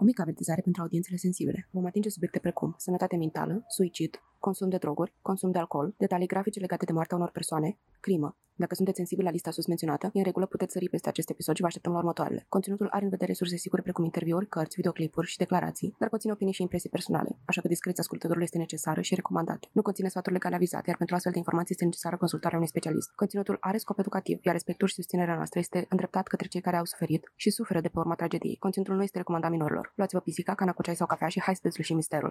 O mică avertizare pentru audiențele sensibile. Vom atinge subiecte precum sănătate mentală, suicid, consum de droguri, consum de alcool, detalii grafice legate de moartea unor persoane, crimă. Dacă sunteți sensibili la lista sus menționată, e în regulă puteți sări peste acest episod și vă așteptăm la următoarele. Conținutul are în vedere surse sigure precum interviuri, cărți, videoclipuri și declarații, dar conține opinii și impresii personale, așa că discreția ascultătorului este necesară și recomandată. Nu conține sfaturi legale avizate, iar pentru astfel de informații este necesară consultarea unui specialist. Conținutul are scop educativ, iar respectul și susținerea noastră este îndreptat către cei care au suferit și suferă de pe urma tragediei. Conținutul nu este recomandat minorilor. Luați-vă pisica, cana cu ceai sau cafea și hai să dezlușim misterul.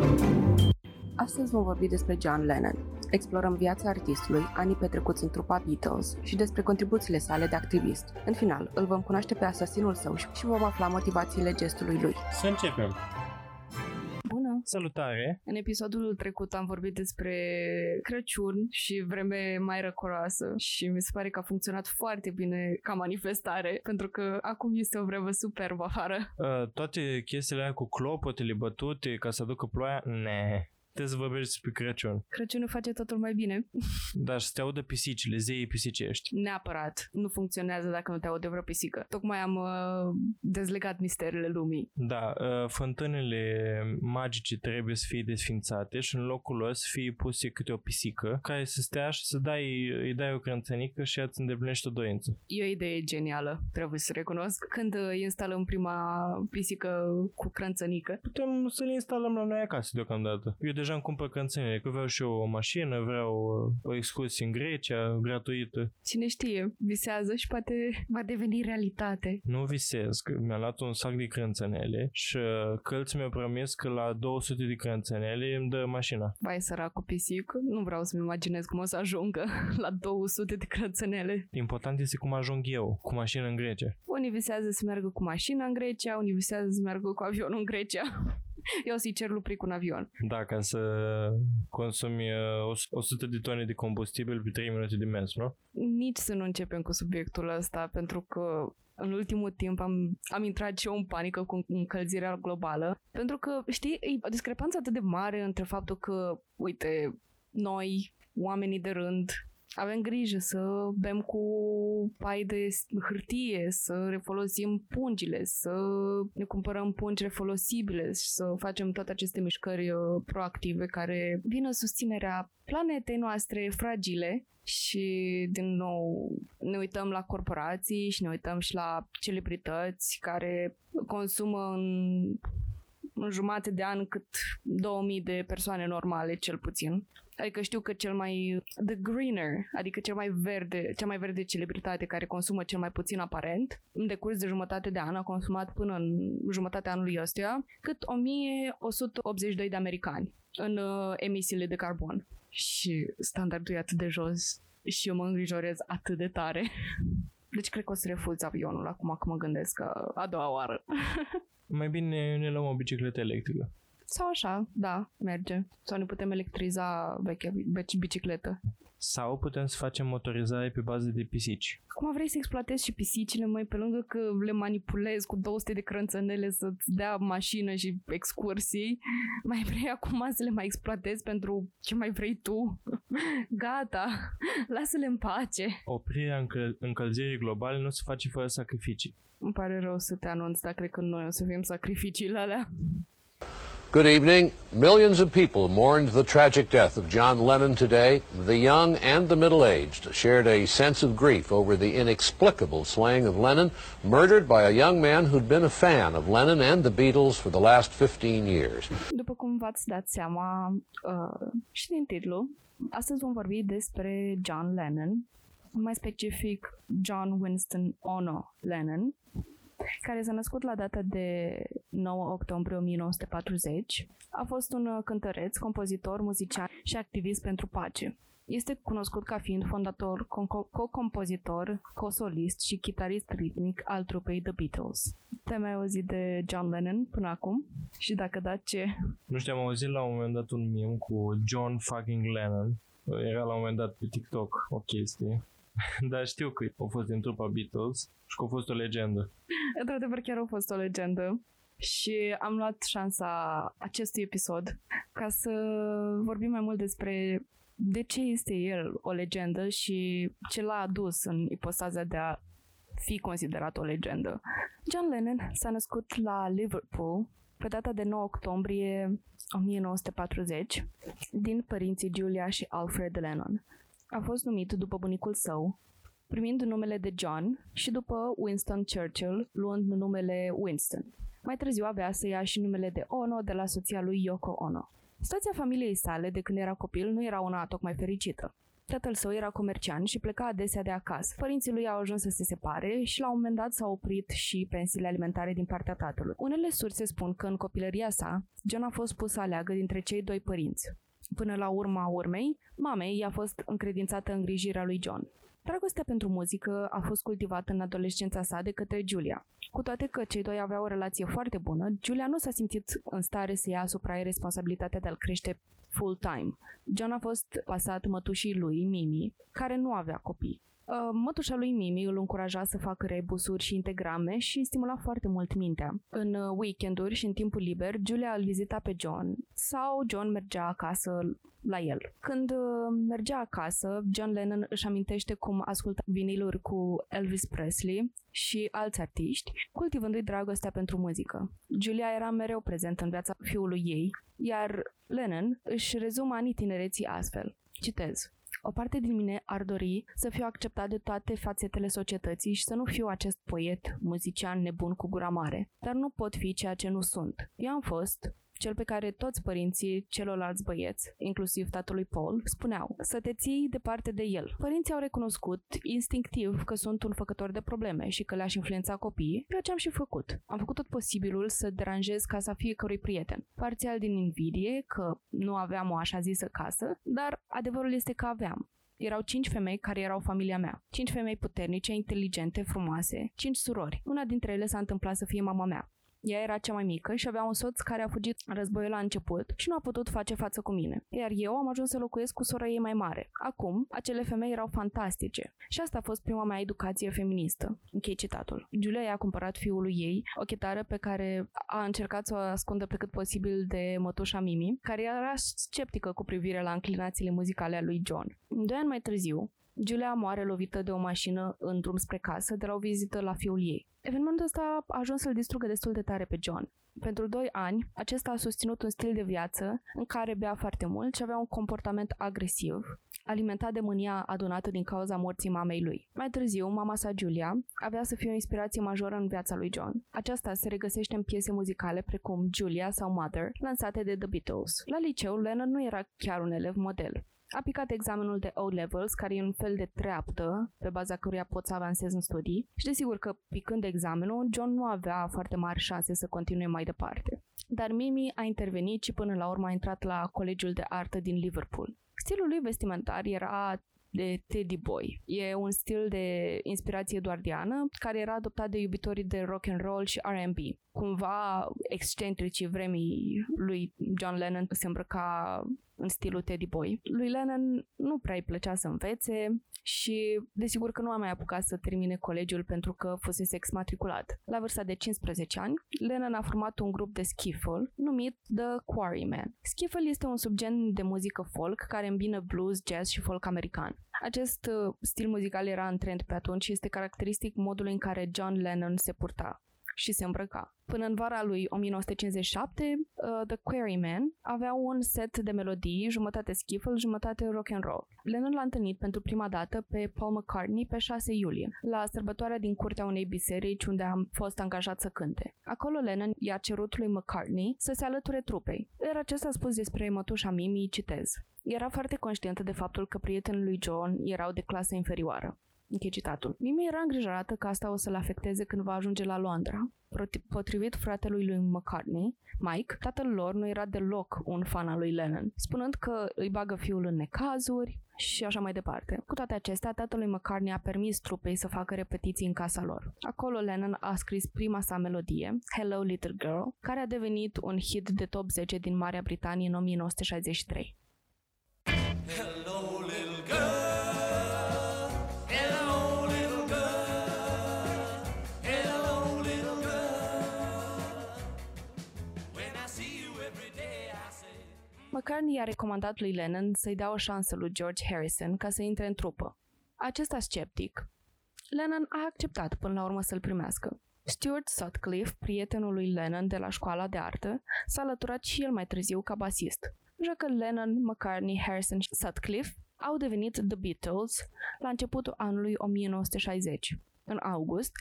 Astăzi vom vorbi despre John Lennon. Explorăm viața artistului, anii petrecuți în trupa Beatles și despre contribuțiile sale de activist. În final, îl vom cunoaște pe asasinul său și vom afla motivațiile gestului lui. Să începem. Bună! Salutare! În episodul trecut am vorbit despre Crăciun și vreme mai răcoroasă și mi se pare că a funcționat foarte bine ca manifestare, pentru că acum este o vreme superbă afară. Uh, toate chestiile alea cu clopotele bătute ca să aducă ploaia, ne. Trebuie să vorbești despre Crăciun. Crăciunul face totul mai bine. Dar să te audă pisicile, zeii pisicești. Neapărat. Nu funcționează dacă nu te aude vreo pisică. Tocmai am uh, dezlegat misterele lumii. Da, uh, fântânele magice trebuie să fie desfințate și în locul lor să fie puse câte o pisică care să stea și să dai, îi dai o crânțănică și ea îți îndeplinește o dorință. E o idee genială, trebuie să recunosc. Când uh, instalăm prima pisică cu crânțănică, Putem să le instalăm la noi acasă deocamdată. Eu deja îmi cumpăr crânțănile, că vreau și eu o mașină, vreau uh, o excursie în Grecia, gratuită. cine știe, visează și poate va deveni realitate. Nu visez, că mi-am luat un sac de crânțănele și uh, călți mi-a promis că la 200 de crânțănele îmi dă mașina. Vai săracul pisic, nu vreau să-mi imaginez cum o să ajungă la 200 de crățănele. Important este cum ajung eu, cu mașină în Grecia. Unii visează să meargă cu mașina în Grecia, unii visează să meargă cu avionul în Grecia. Eu o să-i cer lui Pric un avion. Da, ca să consumi uh, 100 de tone de combustibil pe 3 minute de mers, nu? Nici să nu începem cu subiectul ăsta, pentru că în ultimul timp am, am intrat și eu în panică cu încălzirea globală, pentru că, știi, e o discrepanță atât de mare între faptul că, uite, noi, oamenii de rând, avem grijă să bem cu pai de s- hârtie, să refolosim pungile, să ne cumpărăm pungi refolosibile și să facem toate aceste mișcări uh, proactive care vin în susținerea planetei noastre fragile și, din nou, ne uităm la corporații și ne uităm și la celebrități care consumă în, în jumate de an cât 2000 de persoane normale, cel puțin. Adică știu că cel mai the greener, adică cel mai verde, cea mai verde celebritate care consumă cel mai puțin aparent, în decurs de jumătate de an a consumat până în jumătatea anului ăstuia, cât 1182 de americani în uh, emisiile de carbon. Și standardul e atât de jos și eu mă îngrijorez atât de tare. Deci cred că o să refuz avionul acum că mă gândesc că a doua oară. Mai bine ne luăm o bicicletă electrică. Sau așa, da, merge. Sau ne putem electriza vechea bici- bicicletă. Sau putem să facem motorizare pe bază de pisici. Acum vrei să exploatezi și pisicile, mai pe lângă că le manipulezi cu 200 de crânțănele să-ți dea mașină și excursii, mai vrei acum să le mai exploatezi pentru ce mai vrei tu? Gata, lasă-le în pace. Oprirea încăl- încălzirii globale nu se face fără sacrificii. Îmi pare rău să te anunț, dar cred că noi o să fim sacrificiile alea. Good evening. Millions of people mourned the tragic death of John Lennon today. The young and the middle aged shared a sense of grief over the inexplicable slaying of Lennon, murdered by a young man who'd been a fan of Lennon and the Beatles for the last 15 years. După cum v-ați dat seama uh, și din titlu, astăzi vom vorbi despre John Lennon, mai specific John Winston Ono Lennon, care s-a născut la data de 9 octombrie 1940. A fost un uh, cântăreț, compozitor, muzician și activist pentru pace. Este cunoscut ca fiind fondator, co-compozitor, co-solist și chitarist ritmic al trupei The Beatles. Te-ai mai auzit de John Lennon până acum? Și dacă da, ce? Nu știu, am auzit la un moment dat un meme cu John fucking Lennon. Era la un moment dat pe TikTok o chestie. Dar știu că a fost din trupa Beatles și că a fost o legendă. Într-adevăr, chiar a fost o legendă. Și am luat șansa acestui episod ca să vorbim mai mult despre de ce este el o legendă și ce l-a adus în ipostaza de a fi considerat o legendă. John Lennon s-a născut la Liverpool pe data de 9 octombrie 1940 din părinții Julia și Alfred Lennon. A fost numit după bunicul său, primind numele de John și după Winston Churchill, luând numele Winston. Mai târziu avea să ia și numele de Ono de la soția lui Yoko Ono. Situația familiei sale de când era copil nu era una tocmai fericită. Tatăl său era comerciant și pleca adesea de acasă. Părinții lui au ajuns să se separe și la un moment dat s-au oprit și pensiile alimentare din partea tatălui. Unele surse spun că în copilăria sa, John a fost pus să aleagă dintre cei doi părinți. Până la urma urmei, mamei i-a fost încredințată îngrijirea lui John. Dragostea pentru muzică a fost cultivată în adolescența sa de către Julia. Cu toate că cei doi aveau o relație foarte bună, Julia nu s-a simțit în stare să ia asupra ei responsabilitatea de a-l crește full-time. John a fost pasat mătușii lui, Mimi, care nu avea copii. Uh, mătușa lui Mimi îl încuraja să facă rebusuri și integrame și stimula foarte mult mintea. În uh, weekenduri și în timpul liber, Julia îl vizita pe John sau John mergea acasă la el. Când uh, mergea acasă, John Lennon își amintește cum asculta viniluri cu Elvis Presley și alți artiști, cultivându-i dragostea pentru muzică. Julia era mereu prezentă în viața fiului ei, iar Lennon își rezumă anii tinereții astfel. Citez. O parte din mine ar dori să fiu acceptat de toate fațetele societății și să nu fiu acest poet, muzician nebun cu gura mare. Dar nu pot fi ceea ce nu sunt. Eu am fost, cel pe care toți părinții celorlalți băieți, inclusiv tatălui Paul, spuneau să te ții departe de el. Părinții au recunoscut instinctiv că sunt un făcător de probleme și că le-aș influența copiii, ceea ce am și făcut. Am făcut tot posibilul să deranjez casa fiecărui prieten. Parțial din invidie că nu aveam o așa zisă casă, dar adevărul este că aveam. Erau cinci femei care erau familia mea. Cinci femei puternice, inteligente, frumoase, cinci surori. Una dintre ele s-a întâmplat să fie mama mea. Ea era cea mai mică și avea un soț care a fugit în războiul la început și nu a putut face față cu mine. Iar eu am ajuns să locuiesc cu sora ei mai mare. Acum, acele femei erau fantastice. Și asta a fost prima mea educație feministă. Închei citatul. Julia i-a cumpărat fiului ei o chitară pe care a încercat să o ascundă pe cât posibil de mătușa Mimi, care era sceptică cu privire la înclinațiile muzicale a lui John. Doi ani mai târziu, Julia moare lovită de o mașină în drum spre casă de la o vizită la fiul ei. Evenimentul ăsta a ajuns să-l distrugă destul de tare pe John. Pentru doi ani, acesta a susținut un stil de viață în care bea foarte mult și avea un comportament agresiv, alimentat de mânia adunată din cauza morții mamei lui. Mai târziu, mama sa, Julia, avea să fie o inspirație majoră în viața lui John. Aceasta se regăsește în piese muzicale precum Julia sau Mother, lansate de The Beatles. La liceu, Lennon nu era chiar un elev model. A picat examenul de O-Levels, care e un fel de treaptă pe baza căruia poți să avansezi în studii și desigur că picând examenul, John nu avea foarte mari șanse să continue mai departe. Dar Mimi a intervenit și până la urmă a intrat la Colegiul de Artă din Liverpool. Stilul lui vestimentar era de Teddy Boy. E un stil de inspirație eduardiană care era adoptat de iubitorii de rock and roll și R&B. Cumva excentricii vremii lui John Lennon se îmbrăca în stilul Teddy Boy. Lui Lennon nu prea îi plăcea să învețe și desigur că nu a mai apucat să termine colegiul pentru că fusese exmatriculat. La vârsta de 15 ani, Lennon a format un grup de skiffle numit The Quarrymen. Skiffle este un subgen de muzică folk care îmbină blues, jazz și folk american. Acest uh, stil muzical era în trend pe atunci și este caracteristic modul în care John Lennon se purta și se îmbrăca. Până în vara lui 1957, uh, The Quarrymen avea un set de melodii, jumătate skiffle, jumătate rock and roll. Lennon l-a întâlnit pentru prima dată pe Paul McCartney pe 6 iulie, la sărbătoarea din curtea unei biserici unde am fost angajat să cânte. Acolo Lennon i-a cerut lui McCartney să se alăture trupei. Iar acesta a spus despre mătușa Mimi, citez. Era foarte conștientă de faptul că prietenii lui John erau de clasă inferioară. Închei citatul. Mimi era îngrijorată că asta o să-l afecteze când va ajunge la Londra. Potrivit fratelui lui McCartney, Mike, tatăl lor nu era deloc un fan al lui Lennon, spunând că îi bagă fiul în necazuri și așa mai departe. Cu toate acestea, tatălui McCartney a permis trupei să facă repetiții în casa lor. Acolo Lennon a scris prima sa melodie, Hello Little Girl, care a devenit un hit de top 10 din Marea Britanie în 1963. Hello, little girl. McCartney a recomandat lui Lennon să-i dea o șansă lui George Harrison ca să intre în trupă. Acesta sceptic, Lennon a acceptat până la urmă să-l primească. Stuart Sutcliffe, prietenul lui Lennon de la școala de artă, s-a alăturat și el mai târziu ca basist. Așa că Lennon, McCartney, Harrison și Sutcliffe au devenit The Beatles la începutul anului 1960. În august,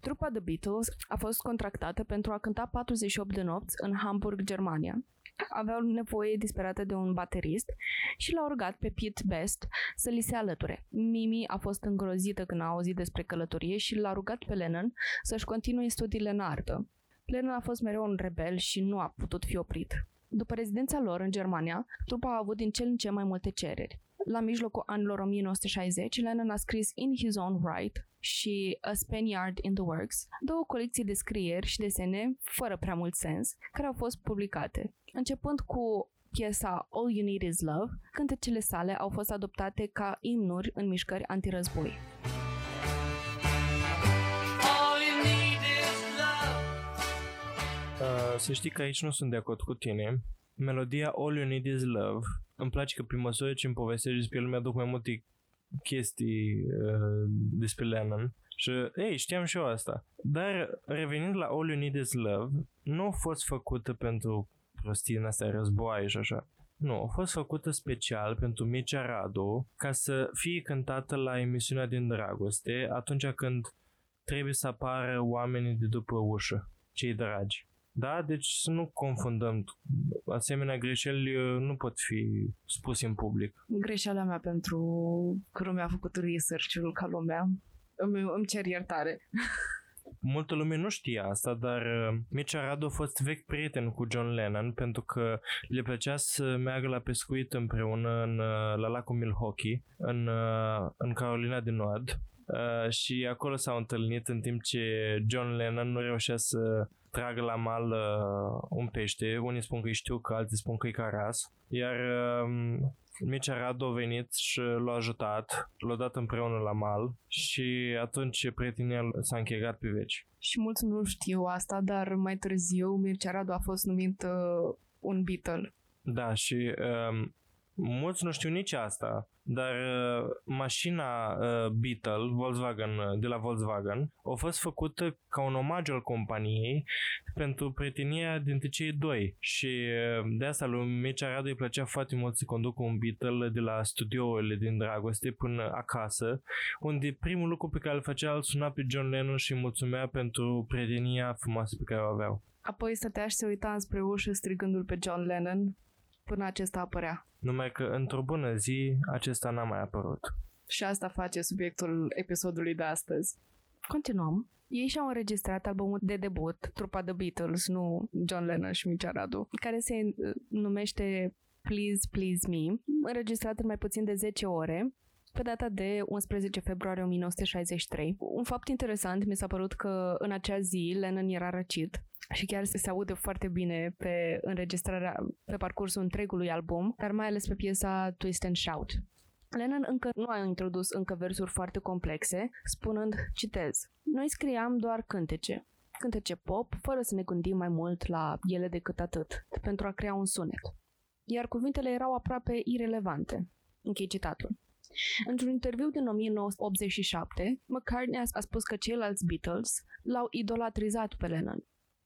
trupa The Beatles a fost contractată pentru a cânta 48 de nopți în Hamburg, Germania. Aveau nevoie disperată de un baterist și l-au rugat pe Pete Best să li se alăture. Mimi a fost îngrozită când a auzit despre călătorie și l-a rugat pe Lennon să-și continue studiile în artă. Lennon a fost mereu un rebel și nu a putut fi oprit. După rezidența lor în Germania, trupa a avut din cel în ce mai multe cereri. La mijlocul anilor 1960, Lennon a scris In His Own Right și A Spaniard in the Works, două colecții de scrieri și desene fără prea mult sens, care au fost publicate. Începând cu piesa All You Need Is Love, cântecele sale au fost adoptate ca imnuri în mișcări antirăzboi. All you need is love. Uh, să știi că aici nu sunt de acord cu tine. Melodia All You Need Is Love îmi place că prin măsură ce îmi povestești despre el mi-aduc mai multe chestii uh, despre Lennon. Și, ei, știam și eu asta. Dar, revenind la All You Need Is Love, nu a fost făcută pentru prostii în astea războaie și așa. Nu, a fost făcută special pentru Mircea Radu ca să fie cântată la emisiunea din dragoste atunci când trebuie să apară oamenii de după ușă, cei dragi. Da, deci să nu confundăm. Asemenea greșeli uh, nu pot fi spuse în public. Greșeala mea pentru că nu mi-a făcut research-ul ca lumea. Îmi, îmi cer iertare. Multă lume nu știa asta, dar uh, Mircea Radu a fost vechi prieten cu John Lennon pentru că le plăcea să meargă la pescuit împreună în, uh, la lacul Milwaukee, în, uh, în Carolina de Nord. Uh, și acolo s-au întâlnit în timp ce John Lennon nu reușea să tragă la mal uh, un pește. Unii spun că e știucă, alții spun că e caras. Iar uh, Mircea Radu a venit și l-a ajutat, l-a dat împreună la mal și atunci prietenia s-a încheiat pe veci. Și mulți nu știu asta, dar mai târziu Mircea Radu a fost numit uh, un Beatle. Da, și um, mulți nu știu nici asta, dar uh, mașina uh, Beetle, Volkswagen, uh, de la Volkswagen, a fost făcută ca un omagiu al companiei pentru prietenia dintre cei doi. Și uh, de asta lui Mircea Radu îi plăcea foarte mult să conducă un Beetle de la studiourile din Dragoste până acasă, unde primul lucru pe care îl făcea îl suna pe John Lennon și îi mulțumea pentru prietenia frumoasă pe care o aveau. Apoi stătea și se uita înspre ușă strigându-l pe John Lennon până acesta apărea. Numai că într-o bună zi acesta n-a mai apărut. Și asta face subiectul episodului de astăzi. Continuăm. Ei și-au înregistrat albumul de debut, trupa The Beatles, nu John Lennon și Mircea Radu, care se uh, numește Please Please Me, înregistrat în mai puțin de 10 ore, pe data de 11 februarie 1963. Un fapt interesant mi s-a părut că în acea zi Lennon era răcit și chiar se aude foarte bine pe înregistrarea, pe parcursul întregului album, dar mai ales pe piesa Twist and Shout. Lennon încă nu a introdus încă versuri foarte complexe, spunând, citez, Noi scriam doar cântece, cântece pop, fără să ne gândim mai mult la ele decât atât, pentru a crea un sunet. Iar cuvintele erau aproape irelevante. Închei citatul. Într-un interviu din 1987, McCartney a spus că ceilalți Beatles l-au idolatrizat pe Lennon.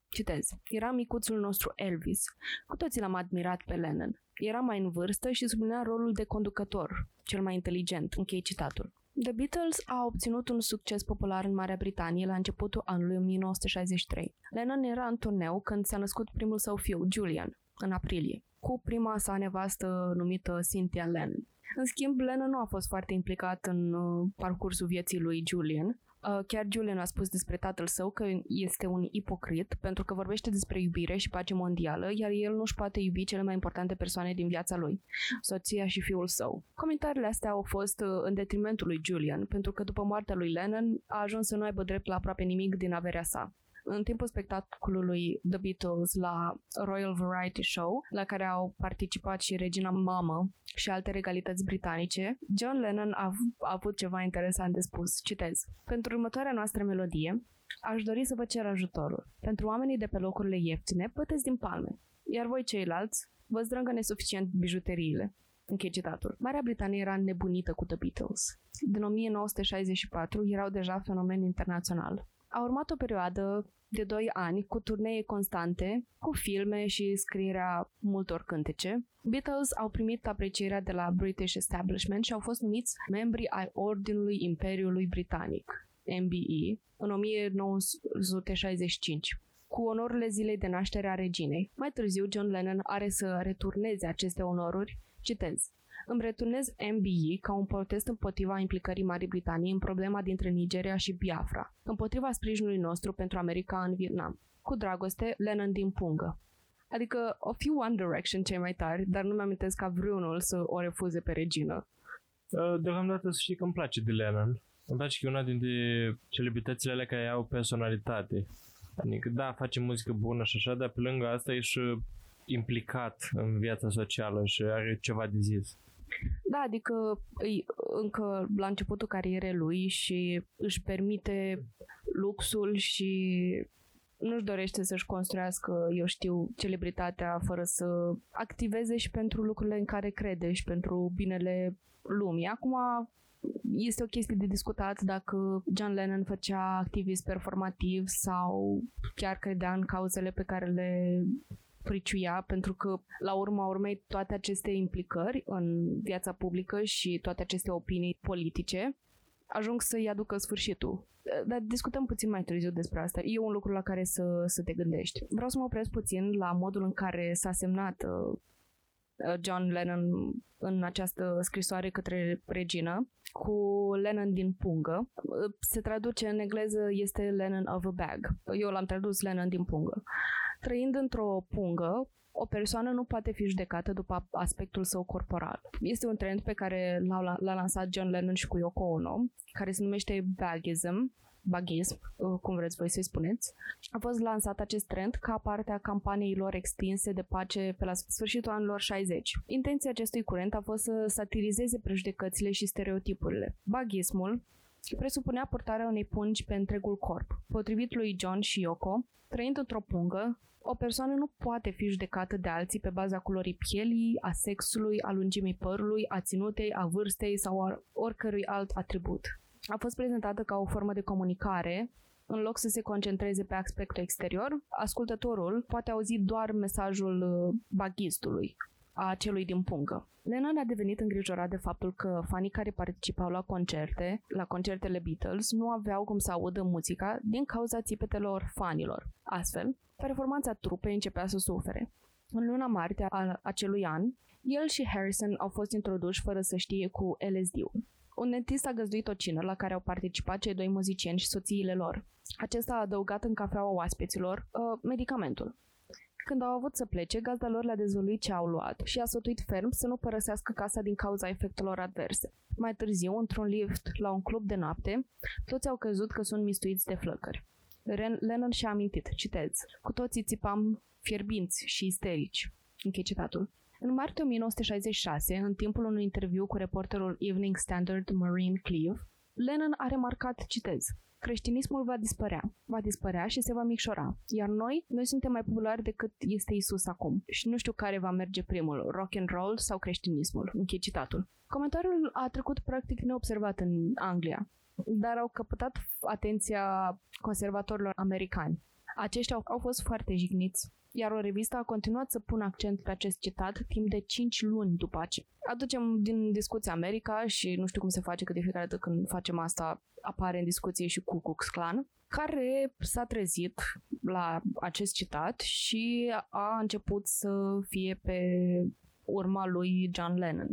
Citez. Era micuțul nostru Elvis. Cu toții l-am admirat pe Lennon. Era mai în vârstă și sublinea rolul de conducător, cel mai inteligent. Închei citatul. The Beatles a obținut un succes popular în Marea Britanie la începutul anului 1963. Lennon era în turneu când s-a născut primul său fiu, Julian, în aprilie, cu prima sa nevastă numită Cynthia Lennon. În schimb, Lennon nu a fost foarte implicat în uh, parcursul vieții lui Julian, Uh, chiar Julian a spus despre tatăl său că este un ipocrit pentru că vorbește despre iubire și pace mondială, iar el nu-și poate iubi cele mai importante persoane din viața lui, soția și fiul său. Comentariile astea au fost uh, în detrimentul lui Julian, pentru că după moartea lui Lennon a ajuns să nu aibă drept la aproape nimic din averea sa în timpul spectacolului The Beatles la Royal Variety Show, la care au participat și Regina Mamă și alte regalități britanice, John Lennon a, a avut ceva interesant de spus. Citez. Pentru următoarea noastră melodie, aș dori să vă cer ajutorul. Pentru oamenii de pe locurile ieftine, plătesc din palme, iar voi ceilalți vă zdrângă nesuficient bijuteriile. Închei citatul. Marea Britanie era nebunită cu The Beatles. Din 1964 erau deja fenomen internațional. A urmat o perioadă de 2 ani cu turnee constante, cu filme și scrierea multor cântece. Beatles au primit aprecierea de la British Establishment și au fost numiți membri ai Ordinului Imperiului Britanic, MBE, în 1965 cu onorurile zilei de naștere a reginei. Mai târziu, John Lennon are să returneze aceste onoruri, citez, îmi returnez MBE ca un protest împotriva implicării Marii Britanii în problema dintre Nigeria și Biafra, împotriva sprijinului nostru pentru America în Vietnam. Cu dragoste, Lennon din pungă. Adică o fi One Direction cei mai tari, dar nu mi-amintesc ca vreunul să o refuze pe regină. Uh, Deocamdată să știi că îmi place de Lennon. Îmi place că e una dintre celebritățile alea care au personalitate. Adică, da, face muzică bună și așa, dar pe lângă asta e și implicat în viața socială și are ceva de zis. Da, adică îi, încă la începutul carierei lui și își permite luxul și nu-și dorește să-și construiască, eu știu, celebritatea fără să activeze și pentru lucrurile în care crede și pentru binele lumii. Acum este o chestie de discutat dacă John Lennon făcea activism performativ sau chiar credea în cauzele pe care le priciuia, pentru că, la urma urmei, toate aceste implicări în viața publică și toate aceste opinii politice ajung să-i aducă sfârșitul. Dar discutăm puțin mai târziu despre asta. E un lucru la care să, să te gândești. Vreau să mă opresc puțin la modul în care s-a semnat uh, John Lennon în această scrisoare către regină cu Lennon din pungă. Se traduce în engleză este Lennon of a bag. Eu l-am tradus Lennon din pungă. Trăind într-o pungă, o persoană nu poate fi judecată după aspectul său corporal. Este un trend pe care l-a, l-a lansat John Lennon și cu Yoko Ono, care se numește bagism, bagism, cum vreți voi să-i spuneți. A fost lansat acest trend ca parte a campaniei lor extinse de pace pe la sfârșitul anilor 60. Intenția acestui curent a fost să satirizeze prejudecățile și stereotipurile. Bagismul presupunea purtarea unei pungi pe întregul corp. Potrivit lui John și Yoko, trăind într-o pungă, o persoană nu poate fi judecată de alții pe baza culorii pielii, a sexului, a lungimii părului, a ținutei, a vârstei sau a oricărui alt atribut. A fost prezentată ca o formă de comunicare în loc să se concentreze pe aspectul exterior, ascultătorul poate auzi doar mesajul uh, baghistului, a celui din pungă. Lennon a devenit îngrijorat de faptul că fanii care participau la concerte, la concertele Beatles, nu aveau cum să audă muzica din cauza țipetelor fanilor. Astfel, performanța trupei începea să sufere. În luna martie a acelui an, el și Harrison au fost introduși fără să știe cu LSD-ul. Un dentist a găzduit o cină la care au participat cei doi muzicieni și soțiile lor. Acesta a adăugat în cafeaua oaspeților uh, medicamentul. Când au avut să plece, gazda lor le-a dezvăluit ce au luat și a sfătuit ferm să nu părăsească casa din cauza efectelor adverse. Mai târziu, într-un lift la un club de noapte, toți au căzut că sunt mistuiți de flăcări. Ren- Lennon și-a amintit, citez, cu toții țipam fierbinți și isterici. Închei citatul. În martie 1966, în timpul unui interviu cu reporterul Evening Standard Maureen Cleave, Lennon a remarcat, citez, creștinismul va dispărea, va dispărea și se va micșora, iar noi, noi suntem mai populari decât este Isus acum. Și nu știu care va merge primul, rock and roll sau creștinismul. Închei citatul. Comentariul a trecut practic neobservat în Anglia, dar au căpătat atenția conservatorilor americani. Aceștia au, au fost foarte jigniți iar o revistă a continuat să pună accent pe acest citat timp de 5 luni după aceea. Aducem din discuție America și nu știu cum se face că de fiecare dată când facem asta apare în discuție și Ku Klux Klan, care s-a trezit la acest citat și a început să fie pe urma lui John Lennon.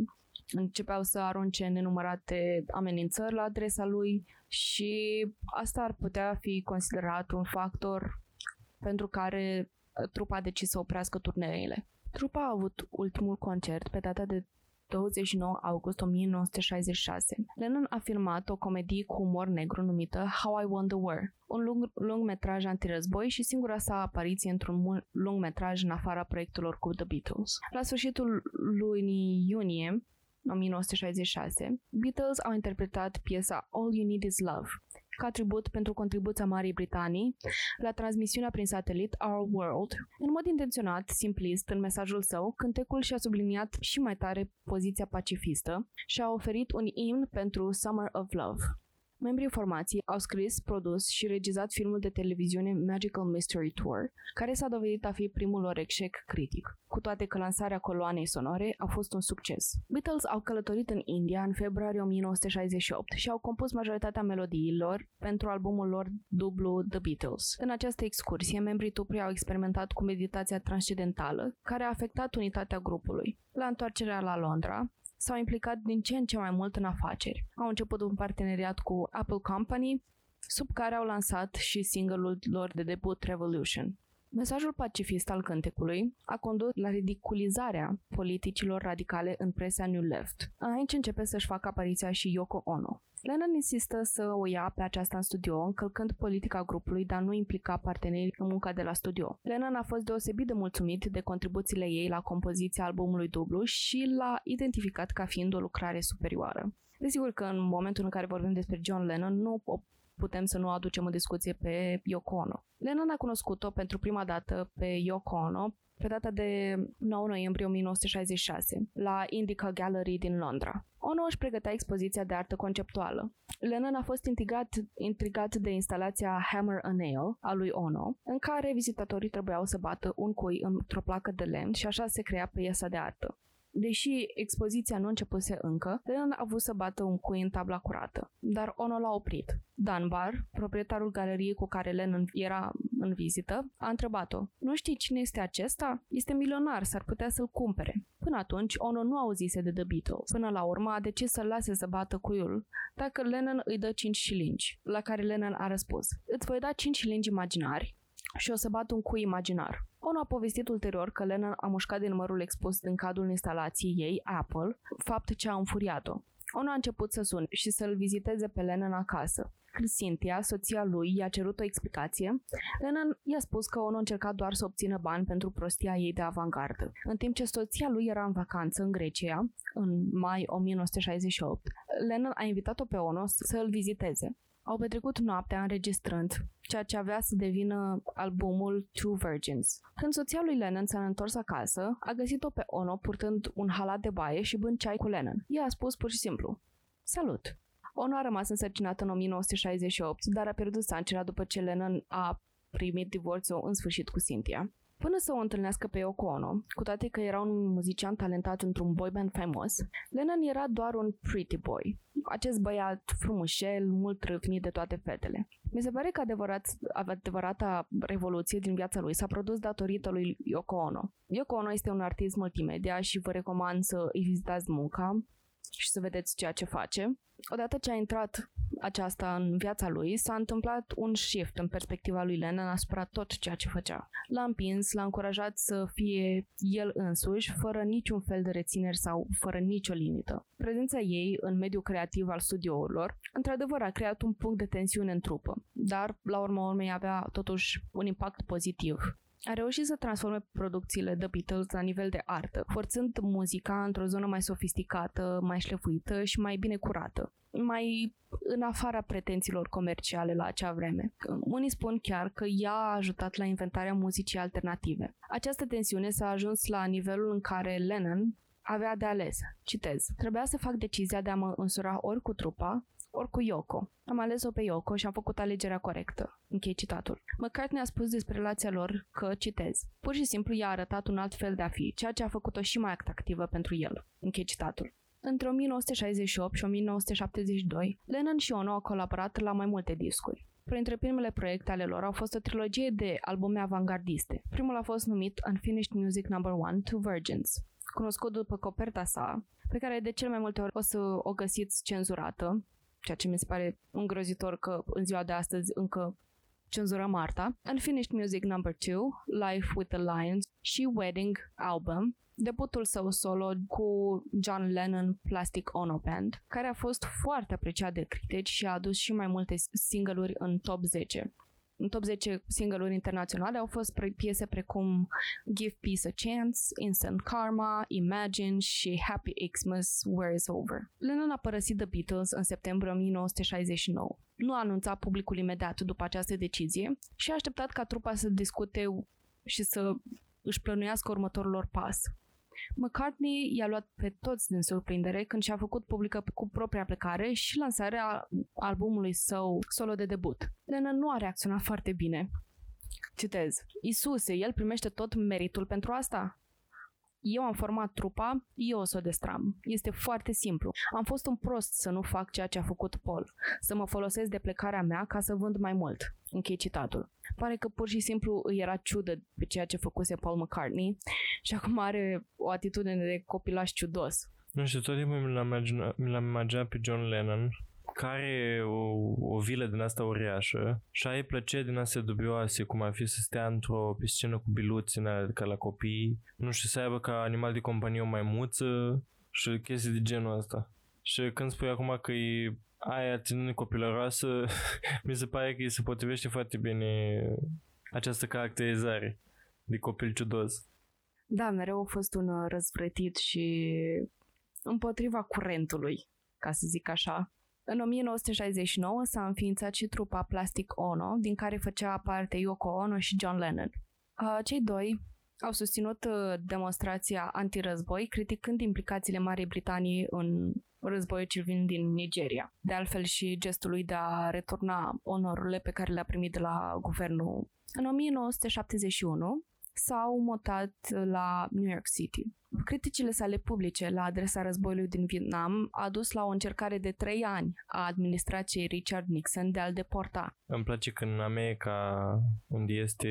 începeau să arunce nenumărate amenințări la adresa lui și asta ar putea fi considerat un factor pentru care uh, trupa a decis să oprească turneele. Trupa a avut ultimul concert pe data de 29 august 1966. Lennon a filmat o comedie cu umor negru numită How I Won the War, un lung, lung metraj antirăzboi și singura sa apariție într-un mu- lung metraj în afara proiectelor cu The Beatles. La sfârșitul lunii iunie 1966, Beatles au interpretat piesa All You Need Is Love, ca tribut pentru contribuția Marii Britanii la transmisiunea prin satelit Our World. În mod intenționat, simplist, în mesajul său, cântecul și-a subliniat și mai tare poziția pacifistă și a oferit un imn pentru Summer of Love. Membrii formației au scris, produs și regizat filmul de televiziune Magical Mystery Tour, care s-a dovedit a fi primul lor eșec critic, cu toate că lansarea coloanei sonore a fost un succes. Beatles au călătorit în India în februarie 1968 și au compus majoritatea melodiilor pentru albumul lor dublu The Beatles. În această excursie, membrii trupei au experimentat cu meditația transcendentală, care a afectat unitatea grupului. La întoarcerea la Londra, s-au implicat din ce în ce mai mult în afaceri. Au început un parteneriat cu Apple Company, sub care au lansat și single-ul lor de debut Revolution. Mesajul pacifist al cântecului a condus la ridiculizarea politicilor radicale în presa New Left. Aici începe să-și facă apariția și Yoko Ono. Lennon insistă să o ia pe aceasta în studio, încălcând politica grupului, dar nu implica partenerii în munca de la studio. Lennon a fost deosebit de mulțumit de contribuțiile ei la compoziția albumului dublu și l-a identificat ca fiind o lucrare superioară. Desigur că în momentul în care vorbim despre John Lennon, nu o putem să nu aducem în discuție pe Yoko Ono. Lennon a cunoscut-o pentru prima dată pe Yoko Ono pe data de 9 noiembrie 1966, la Indica Gallery din Londra. Ono își pregătea expoziția de artă conceptuală. Lennon a fost intrigat, intrigat de instalația Hammer a Nail a lui Ono, în care vizitatorii trebuiau să bată un cui într-o placă de lemn și așa se crea piesa de artă. Deși expoziția nu începuse încă, Lennon a vrut să bată un cui în tabla curată, dar Ono l-a oprit. Dunbar, proprietarul galeriei cu care Lennon era în vizită, a întrebat-o, Nu știi cine este acesta? Este milionar, s-ar putea să-l cumpere. Până atunci, Ono nu auzise de The Beatles. Până la urmă, a decis să-l lase să bată cuiul, dacă Lennon îi dă 5 șilingi, la care Lennon a răspuns, Îți voi da 5 șilingi imaginari și o să bat un cui imaginar. Ono a povestit ulterior că Lennon a mușcat din mărul expus din cadrul instalației ei, Apple, fapt ce a înfuriat-o. Ono a început să sune și să-l viziteze pe Lennon acasă. Când Cynthia, soția lui, i-a cerut o explicație, Lennon i-a spus că Ono încerca doar să obțină bani pentru prostia ei de avangardă. În timp ce soția lui era în vacanță în Grecia, în mai 1968, Lennon a invitat-o pe Ono să îl viziteze. Au petrecut noaptea înregistrând ceea ce avea să devină albumul Two Virgins. Când soția lui Lennon s-a întors acasă, a găsit-o pe Ono purtând un halat de baie și bând ceai cu Lennon. Ea a spus pur și simplu, Salut! Ono a rămas însărcinat în 1968, dar a pierdut sancera după ce Lennon a primit divorțul în sfârșit cu Cynthia. Până să o întâlnească pe Yoko Ono, cu toate că era un muzician talentat într-un boy band faimos, Lennon era doar un pretty boy. Acest băiat frumușel, mult râvnit de toate fetele. Mi se pare că adevărat, adevărata revoluție din viața lui s-a produs datorită lui Yoko Ono. Yoko Ono este un artist multimedia și vă recomand să îi vizitați munca și să vedeți ceea ce face. Odată ce a intrat aceasta în viața lui, s-a întâmplat un shift în perspectiva lui Lennon asupra tot ceea ce făcea. L-a împins, l-a încurajat să fie el însuși, fără niciun fel de rețineri sau fără nicio limită. Prezența ei în mediul creativ al studiourilor, într-adevăr, a creat un punct de tensiune în trupă, dar, la urma urmei, avea totuși un impact pozitiv a reușit să transforme producțiile The Beatles la nivel de artă, forțând muzica într-o zonă mai sofisticată, mai șlefuită și mai bine curată, mai în afara pretențiilor comerciale la acea vreme. Unii spun chiar că ea a ajutat la inventarea muzicii alternative. Această tensiune s-a ajuns la nivelul în care Lennon avea de ales. Citez. Trebuia să fac decizia de a mă însura ori cu trupa, ori cu Yoko. Am ales-o pe Yoko și am făcut alegerea corectă. Închei citatul. McCartney a spus despre relația lor că, citez, pur și simplu i-a arătat un alt fel de a fi, ceea ce a făcut-o și mai atractivă pentru el. Închei citatul. Între 1968 și 1972, Lennon și Ono au colaborat la mai multe discuri. Printre primele proiecte ale lor au fost o trilogie de albume avangardiste. Primul a fost numit Unfinished Music No. 1 Two Virgins. cunoscut după coperta sa, pe care de cel mai multe ori o să o găsiți cenzurată, ceea ce mi se pare îngrozitor că în ziua de astăzi încă cenzurăm arta. Unfinished Music Number 2, Life with the Lions și Wedding Album, debutul său solo cu John Lennon Plastic Ono Band, care a fost foarte apreciat de critici și a adus și mai multe single-uri în top 10. În top 10 single-uri internaționale au fost pre- piese precum Give Peace a Chance, Instant Karma, Imagine și Happy Xmas, Where is Over. Lennon a părăsit The Beatles în septembrie 1969. Nu a anunțat publicul imediat după această decizie și a așteptat ca trupa să discute și să își plănuiască următorul lor pas. McCartney i-a luat pe toți din surprindere când și-a făcut publică cu propria plecare și lansarea albumului său solo de debut. Lennon nu a reacționat foarte bine. Citez. Isuse, el primește tot meritul pentru asta? Eu am format trupa, eu o să o destram. Este foarte simplu. Am fost un prost să nu fac ceea ce a făcut Paul, să mă folosesc de plecarea mea ca să vând mai mult. Închei citatul. Pare că pur și simplu îi era ciudă pe ceea ce făcuse Paul McCartney și acum are o atitudine de copilaș ciudos. Nu știu, tot timpul mi l-am imaginat, mi l-am imaginat pe John Lennon care o, o vilă din asta uriașă și ai plăceri din astea dubioase, cum ar fi să stea într-o piscină cu biluți în alea ca la copii, nu știu, să aibă ca animal de companie o maimuță și chestii de genul ăsta. Și când spui acum că e aia atitudine copilăroasă, mi se pare că îi se potrivește foarte bine această caracterizare de copil ciudos. Da, mereu a fost un uh, răzvrătit și împotriva curentului, ca să zic așa. În 1969 s-a înființat și trupa Plastic Ono, din care făcea parte Yoko Ono și John Lennon. Uh, Cei doi au susținut uh, demonstrația antirăzboi, criticând implicațiile Marii Britanii în războiul civil din Nigeria. De altfel și gestul lui de a returna onorurile pe care le-a primit de la guvernul. În 1971 s-au mutat la New York City. Criticile sale publice la adresa războiului din Vietnam a dus la o încercare de trei ani a administrației Richard Nixon de a-l deporta. Îmi place că în America, unde este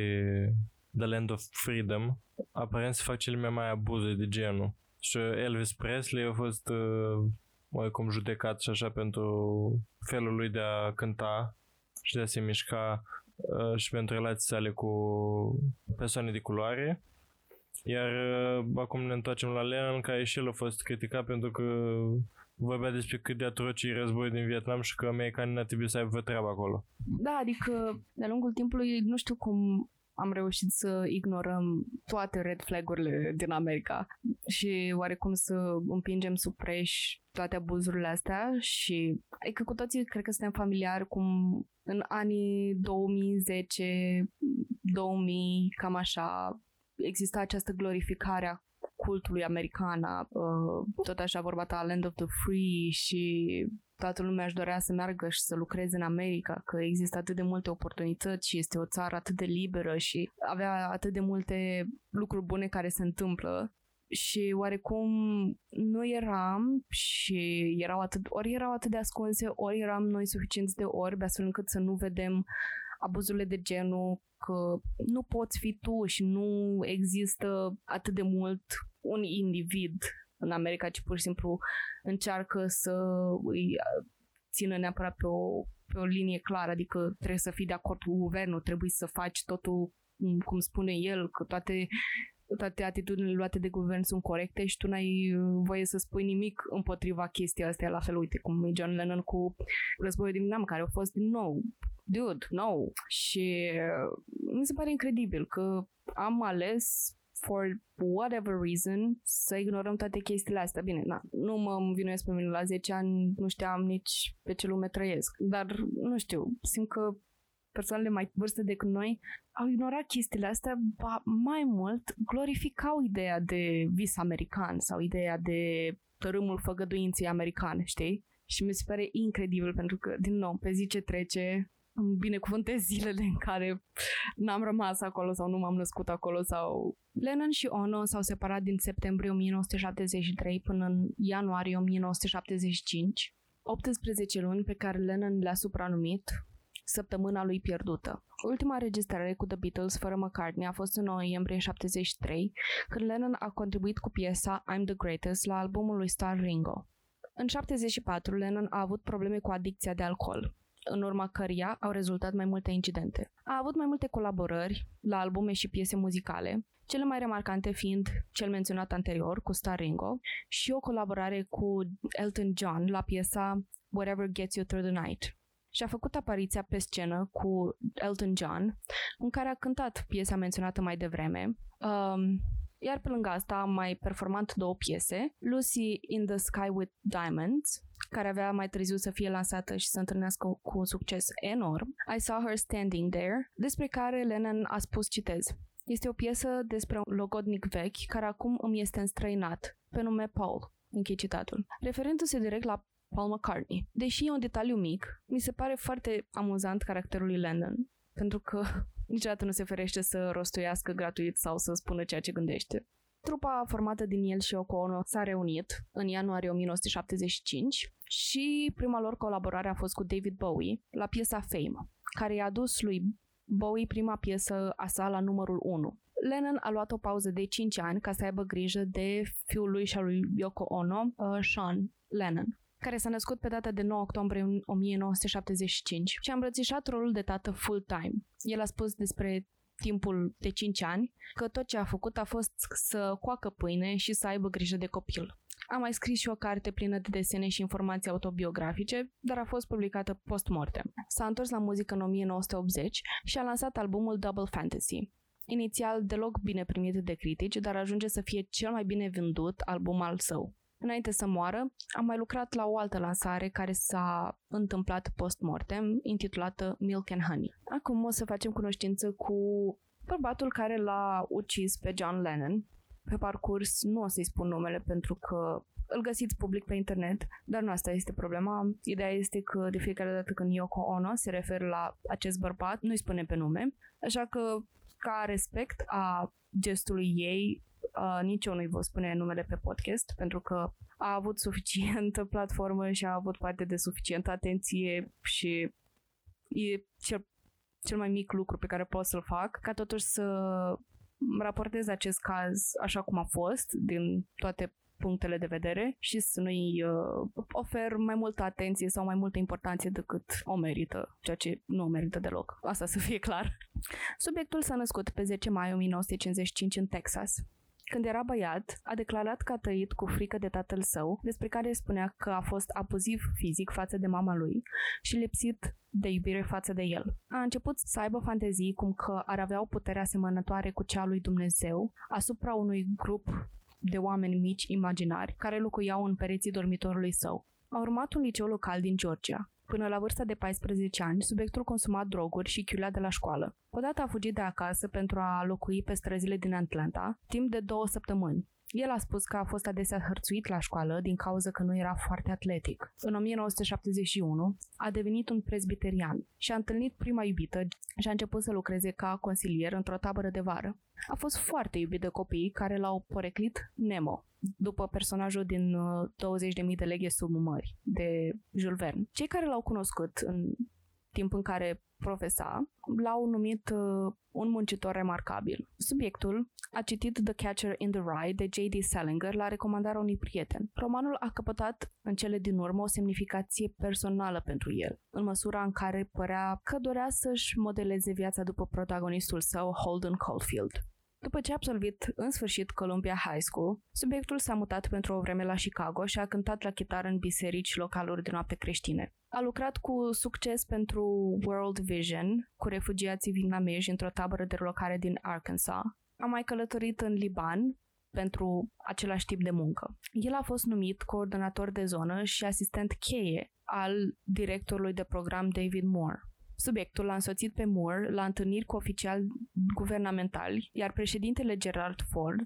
The Land of Freedom, aparent se fac cele mai mari abuze de genul. Și Elvis Presley a fost uh, oarecum judecat și așa pentru felul lui de a cânta și de a se mișca uh, și pentru relații sale cu persoane de culoare. Iar uh, acum ne întoarcem la Lennon, care și el a fost criticat pentru că vorbea despre cât de atroce e războiul din Vietnam și că americanii n-ar trebui să aibă treabă acolo. Da, adică de-a lungul timpului nu știu cum am reușit să ignorăm toate red flag-urile din America și oarecum să împingem sub preș toate abuzurile astea și adică cu toții cred că suntem familiari cum în anii 2010, 2000, cam așa, exista această glorificare a cultului american, a, uh, tot așa vorba ta Land of the Free și toată lumea își dorea să meargă și să lucreze în America, că există atât de multe oportunități și este o țară atât de liberă și avea atât de multe lucruri bune care se întâmplă. Și oarecum nu eram și erau atât, ori erau atât de ascunse, ori eram noi suficienți de orbi astfel încât să nu vedem abuzurile de genul că nu poți fi tu și nu există atât de mult un individ în America, ci pur și simplu încearcă să îi țină neapărat pe o, pe o linie clară, adică trebuie să fii de acord cu guvernul, trebuie să faci totul cum- cum spune el, că toate toate atitudinile luate de guvern sunt corecte și tu n-ai uh, voie să spui nimic împotriva chestii astea la fel, uite, cum e John Lennon cu războiul din Vietnam, care a fost din nou dude, no. Și uh, mi se pare incredibil că am ales for whatever reason să ignorăm toate chestiile astea. Bine, na, nu mă învinuiesc pe mine la 10 ani, nu știam nici pe ce lume trăiesc. Dar, nu știu, simt că persoanele mai vârstă decât noi au ignorat chestiile astea, ba, mai mult glorificau ideea de vis american sau ideea de tărâmul făgăduinței americane, știi? Și mi se pare incredibil pentru că, din nou, pe zi ce trece, îmi binecuvântez zilele în care n-am rămas acolo sau nu m-am născut acolo sau... Lennon și Ono s-au separat din septembrie 1973 până în ianuarie 1975. 18 luni pe care Lennon le-a supranumit Săptămâna lui pierdută. Ultima înregistrare cu The Beatles fără McCartney a fost în noiembrie 73, când Lennon a contribuit cu piesa I'm the Greatest la albumul lui Star Ringo. În 74, Lennon a avut probleme cu adicția de alcool, în urma căreia au rezultat mai multe incidente. A avut mai multe colaborări la albume și piese muzicale, cele mai remarcante fiind cel menționat anterior cu Star Ringo și o colaborare cu Elton John la piesa Whatever Gets You Through the Night. Și a făcut apariția pe scenă cu Elton John, în care a cântat piesa menționată mai devreme, um, iar pe lângă asta am mai performat două piese, Lucy in the Sky with Diamonds, care avea mai târziu să fie lansată și să întâlnească cu un succes enorm, I Saw Her Standing There, despre care Lennon a spus, citez, este o piesă despre un logodnic vechi care acum îmi este înstrăinat, pe nume Paul. Închei citatul. Referându-se direct la Paul McCartney. Deși e un detaliu mic, mi se pare foarte amuzant caracterul lui Lennon, pentru că niciodată nu se ferește să rostuiască gratuit sau să spună ceea ce gândește. Trupa formată din el și Yoko Ono s-a reunit în ianuarie 1975 și prima lor colaborare a fost cu David Bowie la piesa Fame, care i-a dus lui Bowie prima piesă a sa la numărul 1. Lennon a luat o pauză de 5 ani ca să aibă grijă de fiul lui și al lui Yoko Ono, uh, Sean Lennon care s-a născut pe data de 9 octombrie 1975 și a îmbrățișat rolul de tată full-time. El a spus despre timpul de 5 ani că tot ce a făcut a fost să coacă pâine și să aibă grijă de copil. A mai scris și o carte plină de desene și informații autobiografice, dar a fost publicată post-mortem. S-a întors la muzică în 1980 și a lansat albumul Double Fantasy. Inițial deloc bine primit de critici, dar ajunge să fie cel mai bine vândut album al său. Înainte să moară, am mai lucrat la o altă lansare care s-a întâmplat post-mortem, intitulată Milk and Honey. Acum o să facem cunoștință cu bărbatul care l-a ucis pe John Lennon. Pe parcurs nu o să-i spun numele pentru că îl găsiți public pe internet, dar nu asta este problema. Ideea este că de fiecare dată când Yoko Ono se referă la acest bărbat, nu-i spune pe nume, așa că ca respect a gestului ei, uh, nici eu nu-i vă spune numele pe podcast, pentru că a avut suficientă platformă și a avut parte de suficientă atenție și e cel, cel mai mic lucru pe care pot să-l fac, ca totuși să raportez acest caz așa cum a fost, din toate punctele de vedere și să nu-i uh, ofer mai multă atenție sau mai multă importanție decât o merită, ceea ce nu o merită deloc. Asta să fie clar. Subiectul s-a născut pe 10 mai 1955 în Texas. Când era băiat, a declarat că a trăit cu frică de tatăl său, despre care spunea că a fost abuziv fizic față de mama lui și lipsit de iubire față de el. A început să aibă fantezii cum că ar avea o putere asemănătoare cu cea lui Dumnezeu asupra unui grup de oameni mici imaginari care locuiau în pereții dormitorului său. A urmat un liceu local din Georgia. Până la vârsta de 14 ani, subiectul consuma droguri și chiulea de la școală. Odată a fugit de acasă pentru a locui pe străzile din Atlanta, timp de două săptămâni. El a spus că a fost adesea hărțuit la școală din cauza că nu era foarte atletic. În 1971 a devenit un presbiterian și a întâlnit prima iubită și a început să lucreze ca consilier într-o tabără de vară. A fost foarte iubit de copiii care l-au poreclit Nemo, după personajul din uh, 20.000 de leghe sub mări de Jules Verne. Cei care l-au cunoscut în timp în care profesa, l-au numit uh, un muncitor remarcabil. Subiectul a citit The Catcher in the Rye de J.D. Salinger la recomandarea unui prieten. Romanul a căpătat în cele din urmă o semnificație personală pentru el, în măsura în care părea că dorea să-și modeleze viața după protagonistul său, Holden Caulfield. După ce a absolvit în sfârșit Columbia High School, subiectul s-a mutat pentru o vreme la Chicago și a cântat la chitară în biserici localuri de noapte creștine. A lucrat cu succes pentru World Vision, cu refugiații vietnamezi într-o tabără de relocare din Arkansas. A mai călătorit în Liban pentru același tip de muncă. El a fost numit coordonator de zonă și asistent cheie al directorului de program David Moore. Subiectul l-a însoțit pe Moore la întâlniri cu oficiali guvernamentali, iar președintele Gerald Ford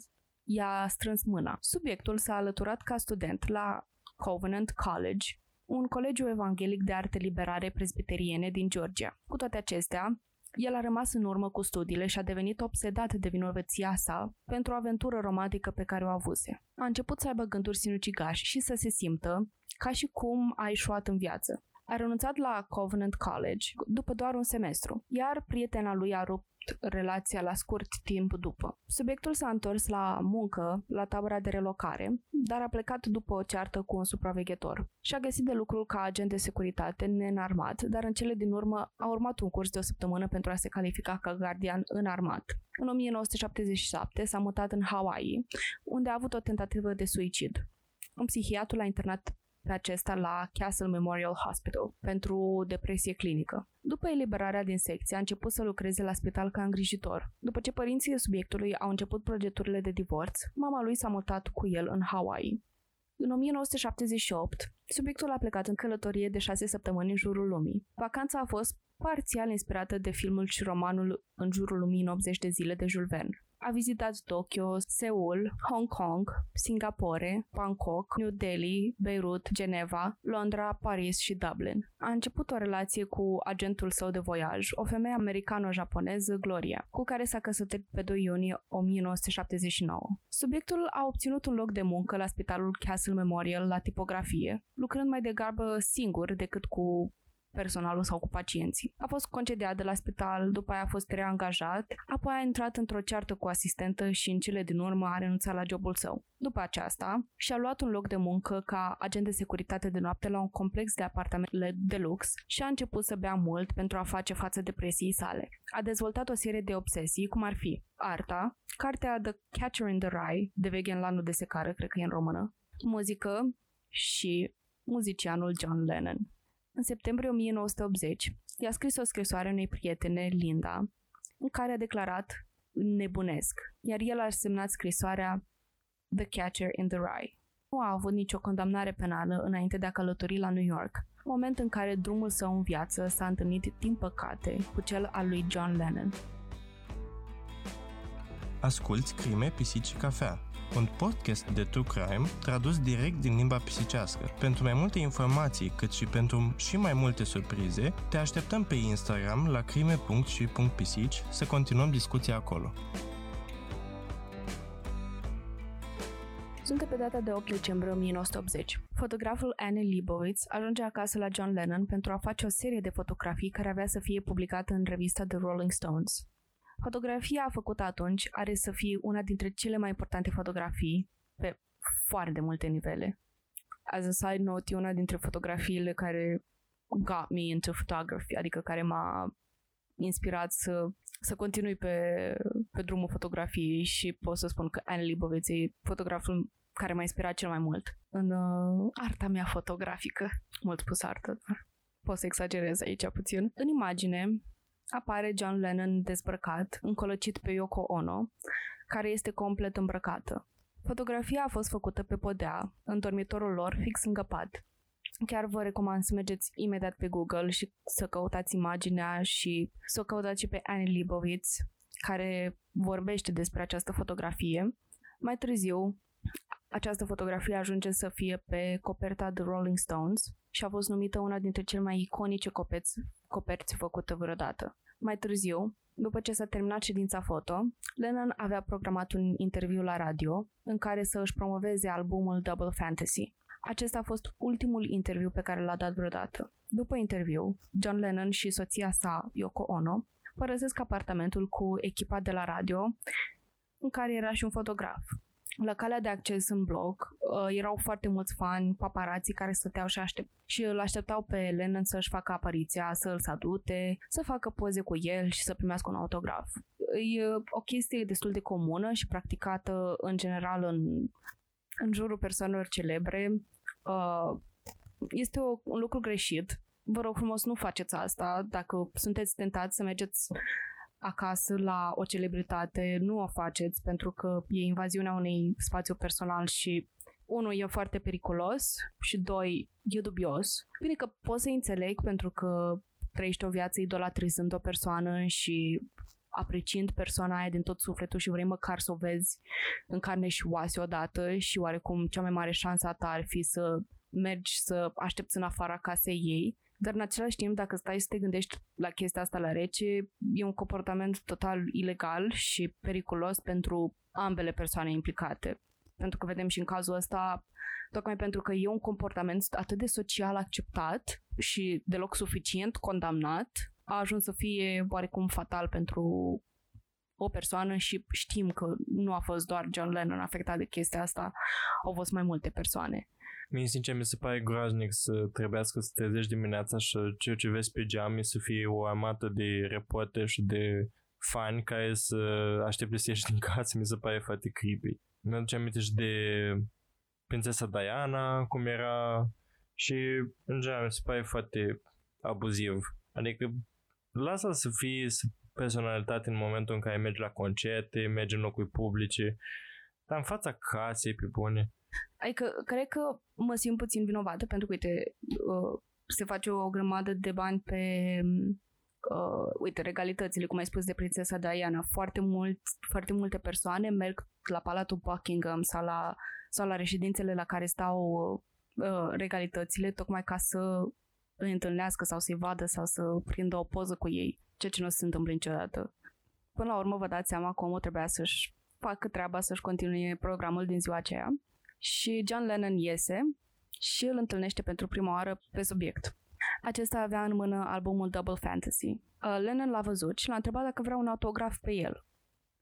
i-a strâns mâna. Subiectul s-a alăturat ca student la Covenant College, un colegiu evanghelic de arte liberare presbiteriene din Georgia. Cu toate acestea, el a rămas în urmă cu studiile și a devenit obsedat de vinovăția sa pentru o aventură romantică pe care o avuse. A început să aibă gânduri sinucigași și să se simtă ca și cum a ieșuat în viață. a renunțat la Covenant College după doar un semestru, iar prietena lui a rupt relația la scurt timp după. Subiectul s-a întors la muncă la tabăra de relocare, dar a plecat după o ceartă cu un supraveghetor. Și-a găsit de lucru ca agent de securitate neînarmat, dar în cele din urmă a urmat un curs de o săptămână pentru a se califica ca gardian înarmat. În 1977 s-a mutat în Hawaii, unde a avut o tentativă de suicid. Un psihiatru l-a internat pe acesta la Castle Memorial Hospital pentru depresie clinică. După eliberarea din secție, a început să lucreze la spital ca îngrijitor. După ce părinții subiectului au început procedurile de divorț, mama lui s-a mutat cu el în Hawaii. În 1978, subiectul a plecat în călătorie de șase săptămâni în jurul lumii. Vacanța a fost parțial inspirată de filmul și romanul În jurul lumii în 80 de zile de Jules Verne. A vizitat Tokyo, Seul, Hong Kong, Singapore, Bangkok, New Delhi, Beirut, Geneva, Londra, Paris și Dublin. A început o relație cu agentul său de voiaj, o femeie americano-japoneză, Gloria, cu care s-a căsătorit pe 2 iunie 1979. Subiectul a obținut un loc de muncă la spitalul Castle Memorial la tipografie, lucrând mai degrabă singur decât cu personalul sau cu pacienții. A fost concediat de la spital, după aia a fost reangajat, apoi a intrat într-o ceartă cu asistentă și în cele din urmă a renunțat la jobul său. După aceasta, și-a luat un loc de muncă ca agent de securitate de noapte la un complex de apartamente de lux și a început să bea mult pentru a face față depresiei sale. A dezvoltat o serie de obsesii, cum ar fi arta, cartea The Catcher in the Rye, de Vegan Lanul de secară, cred că e în română, muzică și muzicianul John Lennon. În septembrie 1980, i-a scris o scrisoare unei prietene, Linda, în care a declarat nebunesc, iar el a semnat scrisoarea The Catcher in the Rye. Nu a avut nicio condamnare penală înainte de a călători la New York, moment în care drumul său în viață s-a întâlnit, din păcate, cu cel al lui John Lennon. Asculți Crime, Pisici și Cafea, un podcast de true crime tradus direct din limba pisicească. Pentru mai multe informații, cât și pentru și mai multe surprize, te așteptăm pe Instagram la crime.și.pisici să continuăm discuția acolo. Suntem pe data de 8 decembrie 1980. Fotograful Annie Leibovitz ajunge acasă la John Lennon pentru a face o serie de fotografii care avea să fie publicată în revista The Rolling Stones. Fotografia făcută atunci are să fie una dintre cele mai importante fotografii pe foarte multe nivele. As a side note, e una dintre fotografiile care got me into photography, adică care m-a inspirat să, să continui pe, pe drumul fotografiei și pot să spun că Anne Leibovitz e fotograful care m-a inspirat cel mai mult în uh, arta mea fotografică. Mult spus artă, dar pot să exagerez aici puțin. În imagine apare John Lennon dezbrăcat, încolăcit pe Yoko Ono, care este complet îmbrăcată. Fotografia a fost făcută pe podea, în dormitorul lor, fix lângă pat. Chiar vă recomand să mergeți imediat pe Google și să căutați imaginea și să o căutați și pe Annie Leibovitz, care vorbește despre această fotografie. Mai târziu, această fotografie ajunge să fie pe coperta The Rolling Stones și a fost numită una dintre cele mai iconice coperți, coperți făcute vreodată. Mai târziu, după ce s-a terminat ședința foto, Lennon avea programat un interviu la radio în care să își promoveze albumul Double Fantasy. Acesta a fost ultimul interviu pe care l-a dat vreodată. După interviu, John Lennon și soția sa, Yoko Ono, părăsesc apartamentul cu echipa de la radio, în care era și un fotograf. La calea de acces în blog uh, erau foarte mulți fani, paparații care stăteau și, aștept, și îl așteptau pe Lennon să-și facă apariția, să îl salute, să facă poze cu el și să primească un autograf. E uh, o chestie destul de comună și practicată în general în, în jurul persoanelor celebre. Uh, este o, un lucru greșit. Vă rog frumos, nu faceți asta. Dacă sunteți tentați să mergeți acasă la o celebritate, nu o faceți pentru că e invaziunea unui spațiu personal și unul e foarte periculos și doi e dubios. Bine că pot să înțeleg pentru că trăiești o viață idolatrizând o persoană și apreciind persoana aia din tot sufletul și vrei măcar să o vezi în carne și oase odată și oarecum cea mai mare șansă a ta ar fi să mergi să aștepți în afara casei ei dar în același timp, dacă stai să te gândești la chestia asta la rece, e un comportament total ilegal și periculos pentru ambele persoane implicate. Pentru că vedem și în cazul ăsta, tocmai pentru că e un comportament atât de social acceptat, și deloc suficient condamnat, a ajuns să fie oarecum fatal pentru o persoană și știm că nu a fost doar John Lennon afectat de chestia asta, au fost mai multe persoane. Mie, sincer, mi se pare groaznic să trebuiască să te trezești dimineața și ceea ce vezi pe geam să fie o armată de reporteri și de fani care să aștepte să ieși din casă. Mi se pare foarte creepy. Mi-aduce aminte și de prințesa Diana, cum era și, în general, mi se pare foarte abuziv. Adică, lasă să fie să personalitate în momentul în care mergi la concerte, mergi în locuri publice, dar în fața casei, pe bune. Adică, cred că mă simt puțin vinovată pentru că, uite, uh, se face o grămadă de bani pe, uh, uite, regalitățile, cum ai spus, de prințesa Diana. Foarte, mult, foarte multe persoane merg la Palatul Buckingham sau la, sau la reședințele la care stau uh, regalitățile, tocmai ca să îi întâlnească sau să-i vadă sau să prindă o poză cu ei, ceea ce nu se întâmplă niciodată. Până la urmă vă dați seama că omul trebuia să-și facă treaba, să-și continue programul din ziua aceea și John Lennon iese și îl întâlnește pentru prima oară pe subiect. Acesta avea în mână albumul Double Fantasy. Uh, Lennon l-a văzut și l-a întrebat dacă vrea un autograf pe el,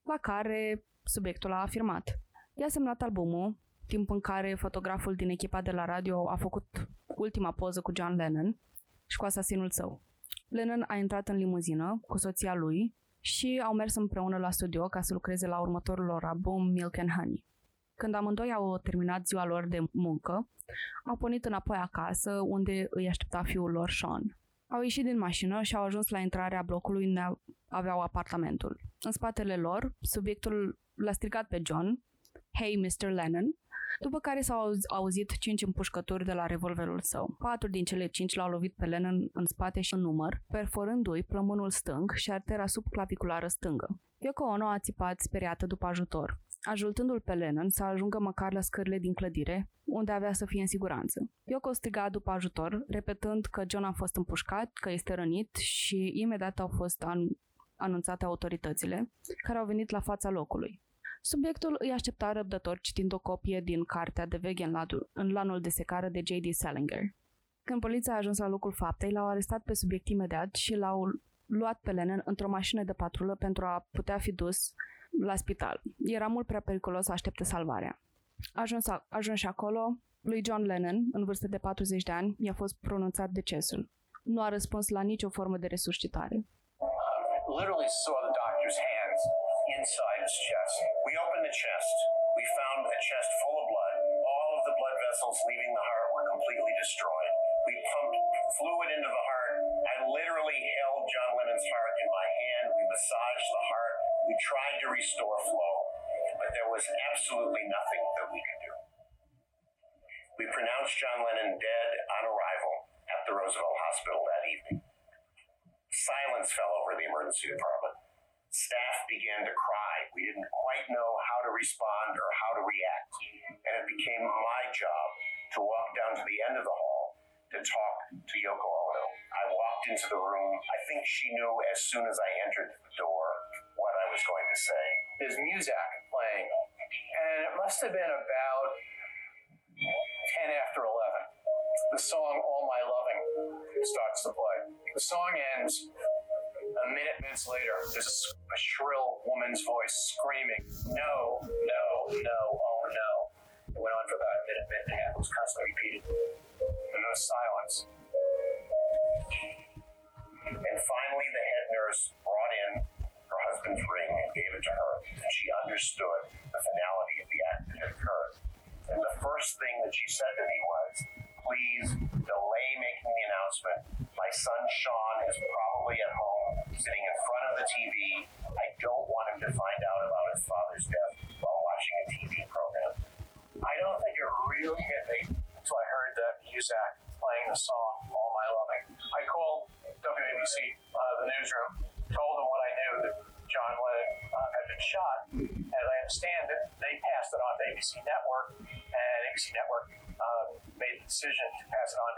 la care subiectul a afirmat. I-a semnat albumul, timp în care fotograful din echipa de la radio a făcut ultima poză cu John Lennon și cu asasinul său. Lennon a intrat în limuzină cu soția lui și au mers împreună la studio ca să lucreze la următorul lor album Milk and Honey. Când amândoi au terminat ziua lor de muncă, au pornit înapoi acasă, unde îi aștepta fiul lor, Sean. Au ieșit din mașină și au ajuns la intrarea blocului unde aveau apartamentul. În spatele lor, subiectul l-a strigat pe John, Hey, Mr. Lennon, după care s-au auz- auzit cinci împușcături de la revolverul său. Patru din cele cinci l-au lovit pe Lennon în spate și în număr, perforându-i plămânul stâng și artera subclaviculară stângă. Yoko Ono a țipat speriată după ajutor, ajutându-l pe Lennon să ajungă măcar la scările din clădire, unde avea să fie în siguranță. Yoko striga după ajutor, repetând că John a fost împușcat, că este rănit și imediat au fost an- anunțate autoritățile, care au venit la fața locului. Subiectul îi aștepta răbdător citind o copie din cartea de veche în, ladu- în lanul de secară de J.D. Salinger. Când poliția a ajuns la locul faptei, l-au arestat pe subiect imediat și l-au luat pe Lennon într-o mașină de patrulă pentru a putea fi dus la spital. Era mult prea periculos să aștepte salvarea. Ajuns, a, ajuns și acolo, lui John Lennon, în vârstă de 40 de ani, i-a fost pronunțat decesul. Nu a răspuns la nicio formă de resuscitare. literally saw the doctor's hands inside his chest. We opened the chest. We found a chest full of blood. All of the blood vessels leaving the heart were completely destroyed. We pumped fluid into the heart. I literally held John Lennon's heart in my hand. We massaged the heart. We tried to restore flow, but there was absolutely nothing that we could do. We pronounced John Lennon dead on arrival at the Roosevelt Hospital that evening. Silence fell over the emergency department. Staff began to cry. We didn't quite know how to respond or how to react. And it became my job to walk down to the end of the hall to talk to Yoko Ono. I walked into the room. I think she knew as soon as I entered the door was going to say. There's music playing, and it must have been about 10 after 11. The song All My Loving starts to play. The song ends. A minute, minutes later, there's a shrill woman's voice screaming, No, no, no, oh no. It went on for about a minute, minute and a half. It was constantly repeated. And there was silence. And finally, the head nurse brought in her husband's ring to her. And she understood the finality of the act that had occurred. And the first thing that she said to me was, please delay making the announcement. My son Sean is probably at home, sitting in front of the TV. I don't want him to find out about his father's death while watching a TV program. I don't think it really hit me until I heard that Muzak playing the song All My Loving. I called WABC, uh, the newsroom, told them what I knew that John Lennon uh, had been shot. As I understand it, they passed it on to ABC Network, and ABC Network uh, made the decision to pass it on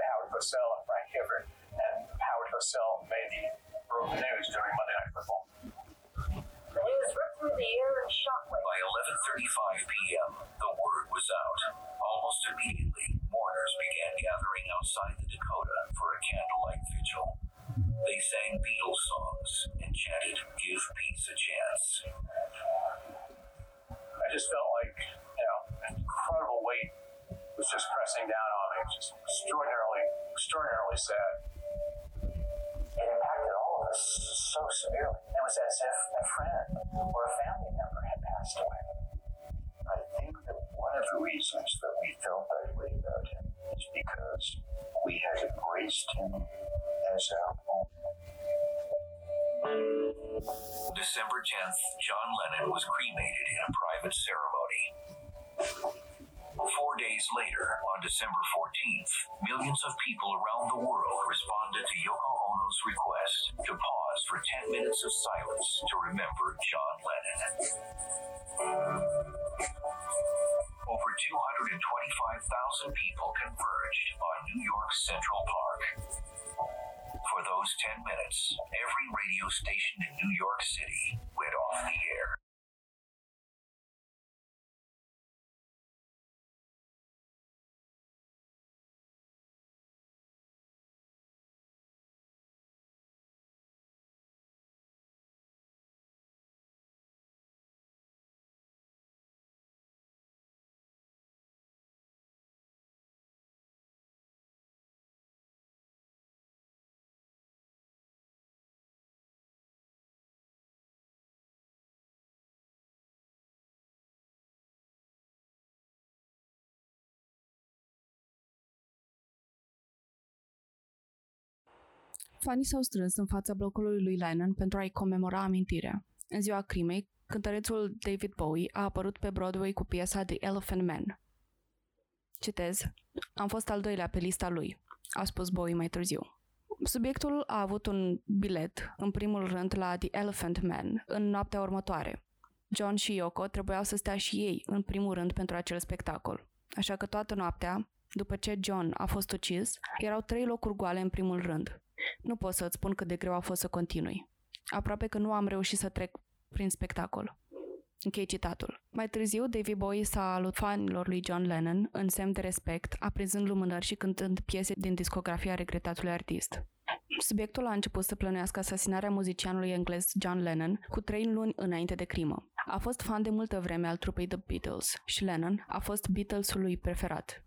Fanii s-au strâns în fața blocului lui Lennon pentru a-i comemora amintirea. În ziua crimei, cântărețul David Bowie a apărut pe Broadway cu piesa The Elephant Man. Citez, am fost al doilea pe lista lui, a spus Bowie mai târziu. Subiectul a avut un bilet, în primul rând, la The Elephant Man, în noaptea următoare. John și Yoko trebuiau să stea și ei, în primul rând, pentru acel spectacol. Așa că toată noaptea, după ce John a fost ucis, erau trei locuri goale în primul rând. Nu pot să-ți spun cât de greu a fost să continui. Aproape că nu am reușit să trec prin spectacol. Închei citatul. Mai târziu, David Bowie s-a alut fanilor lui John Lennon în semn de respect, aprinzând lumânări și cântând piese din discografia regretatului artist. Subiectul a început să plănuiască asasinarea muzicianului englez John Lennon cu trei luni înainte de crimă. A fost fan de multă vreme al trupei The Beatles și Lennon a fost Beatles-ul lui preferat.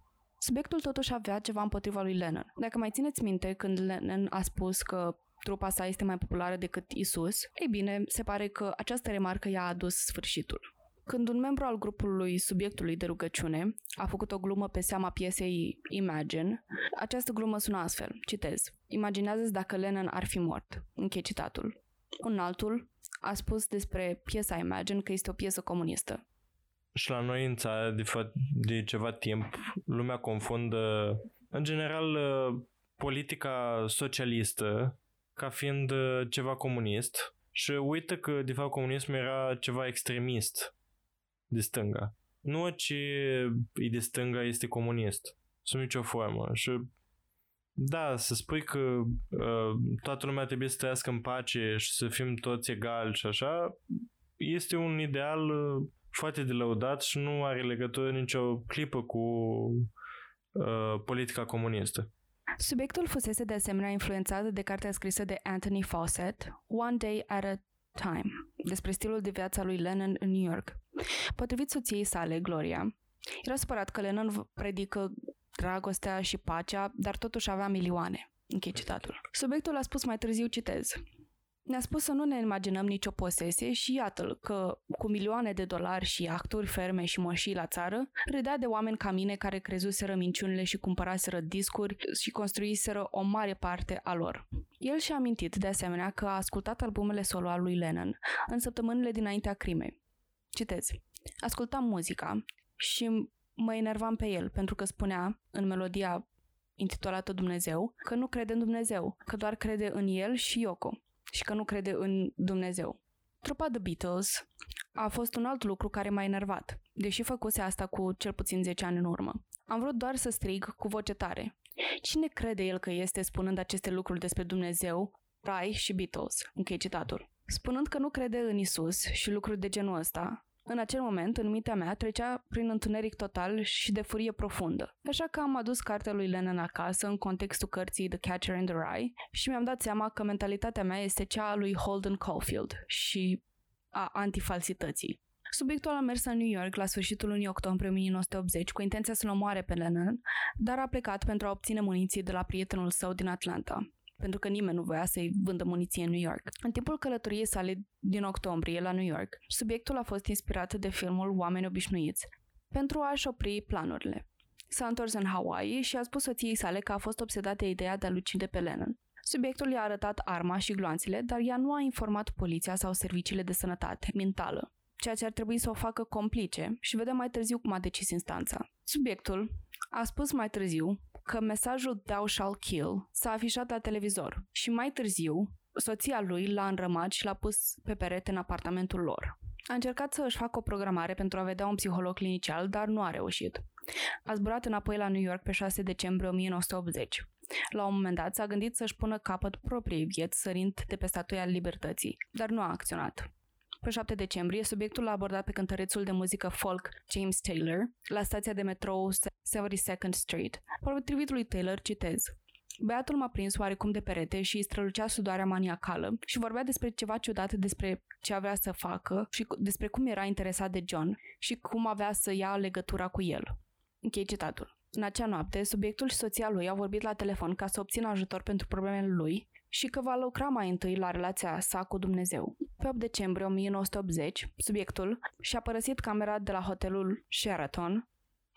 Subiectul totuși avea ceva împotriva lui Lennon. Dacă mai țineți minte când Lennon a spus că trupa sa este mai populară decât Isus, ei bine, se pare că această remarcă i-a adus sfârșitul. Când un membru al grupului subiectului de rugăciune a făcut o glumă pe seama piesei Imagine, această glumă sună astfel, citez, Imaginează-ți dacă Lennon ar fi mort. Închei citatul. Un altul a spus despre piesa Imagine că este o piesă comunistă. Și la noi în țară, de, fa- de ceva timp, lumea confundă, în general, uh, politica socialistă ca fiind uh, ceva comunist și uită că, de fapt, comunismul era ceva extremist de stânga. Nu orice e de stânga este comunist. Sub nicio formă. Și da, să spui că uh, toată lumea trebuie să trăiască în pace și să fim toți egali și așa, este un ideal uh, foarte de lăudat și nu are legătură nicio clipă cu uh, politica comunistă. Subiectul fusese de asemenea influențat de cartea scrisă de Anthony Fawcett, One Day at a Time, despre stilul de viață al lui Lennon în New York. Potrivit soției sale, Gloria, era supărat că Lennon predică dragostea și pacea, dar totuși avea milioane. Închei citatul. Subiectul a spus mai târziu, citez. Ne-a spus să nu ne imaginăm nicio posesie și iată-l că, cu milioane de dolari și acturi, ferme și moșii la țară, râdea de oameni ca mine care crezuseră minciunile și cumpăraseră discuri și construiseră o mare parte a lor. El și-a amintit, de asemenea, că a ascultat albumele solo al lui Lennon în săptămânile dinaintea crimei. Citez. Ascultam muzica și mă enervam pe el pentru că spunea, în melodia intitulată Dumnezeu, că nu crede în Dumnezeu, că doar crede în el și Yoko și că nu crede în Dumnezeu. Trupa The Beatles a fost un alt lucru care m-a enervat, deși făcuse asta cu cel puțin 10 ani în urmă. Am vrut doar să strig cu voce tare. Cine crede el că este spunând aceste lucruri despre Dumnezeu, Rai și Beatles? Închei citatul. Spunând că nu crede în Isus și lucruri de genul ăsta, În acel moment, în mintea mea, trecea prin întuneric total și de furie profundă. Așa că am adus cartea lui Lennon acasă în contextul cărții The Catcher in the Rye și mi-am dat seama că mentalitatea mea este cea a lui Holden Caulfield și a antifalsității. Subiectul a mers la New York la sfârșitul lunii octombrie 1980 cu intenția să-l omoare pe Lennon, dar a plecat pentru a obține muniții de la prietenul său din Atlanta pentru că nimeni nu voia să-i vândă muniție în New York. În timpul călătoriei sale din octombrie la New York, subiectul a fost inspirat de filmul Oameni obișnuiți pentru a-și opri planurile. S-a întors în Hawaii și a spus soției sale că a fost obsedat de ideea de a lucide pe Lennon. Subiectul i-a arătat arma și gloanțele, dar ea nu a informat poliția sau serviciile de sănătate mentală, ceea ce ar trebui să o facă complice și vedem mai târziu cum a decis instanța. Subiectul a spus mai târziu că mesajul Thou shall kill s-a afișat la televizor și mai târziu soția lui l-a înrămat și l-a pus pe perete în apartamentul lor. A încercat să își facă o programare pentru a vedea un psiholog clinicial, dar nu a reușit. A zburat înapoi la New York pe 6 decembrie 1980. La un moment dat s-a gândit să-și pună capăt propriei vieți sărind de pe statuia libertății, dar nu a acționat. Pe 7 decembrie, subiectul l-a abordat pe cântărețul de muzică folk James Taylor la stația de metrou 72nd Street. Potrivit lui Taylor, citez, Beatul m-a prins oarecum de perete și îi strălucea sudoarea maniacală și vorbea despre ceva ciudat despre ce avea să facă și cu- despre cum era interesat de John și cum avea să ia legătura cu el. Închei citatul. În acea noapte, subiectul și soția lui au vorbit la telefon ca să obțină ajutor pentru problemele lui și că va lucra mai întâi la relația sa cu Dumnezeu. Pe 8 decembrie 1980, subiectul și-a părăsit camera de la hotelul Sheraton,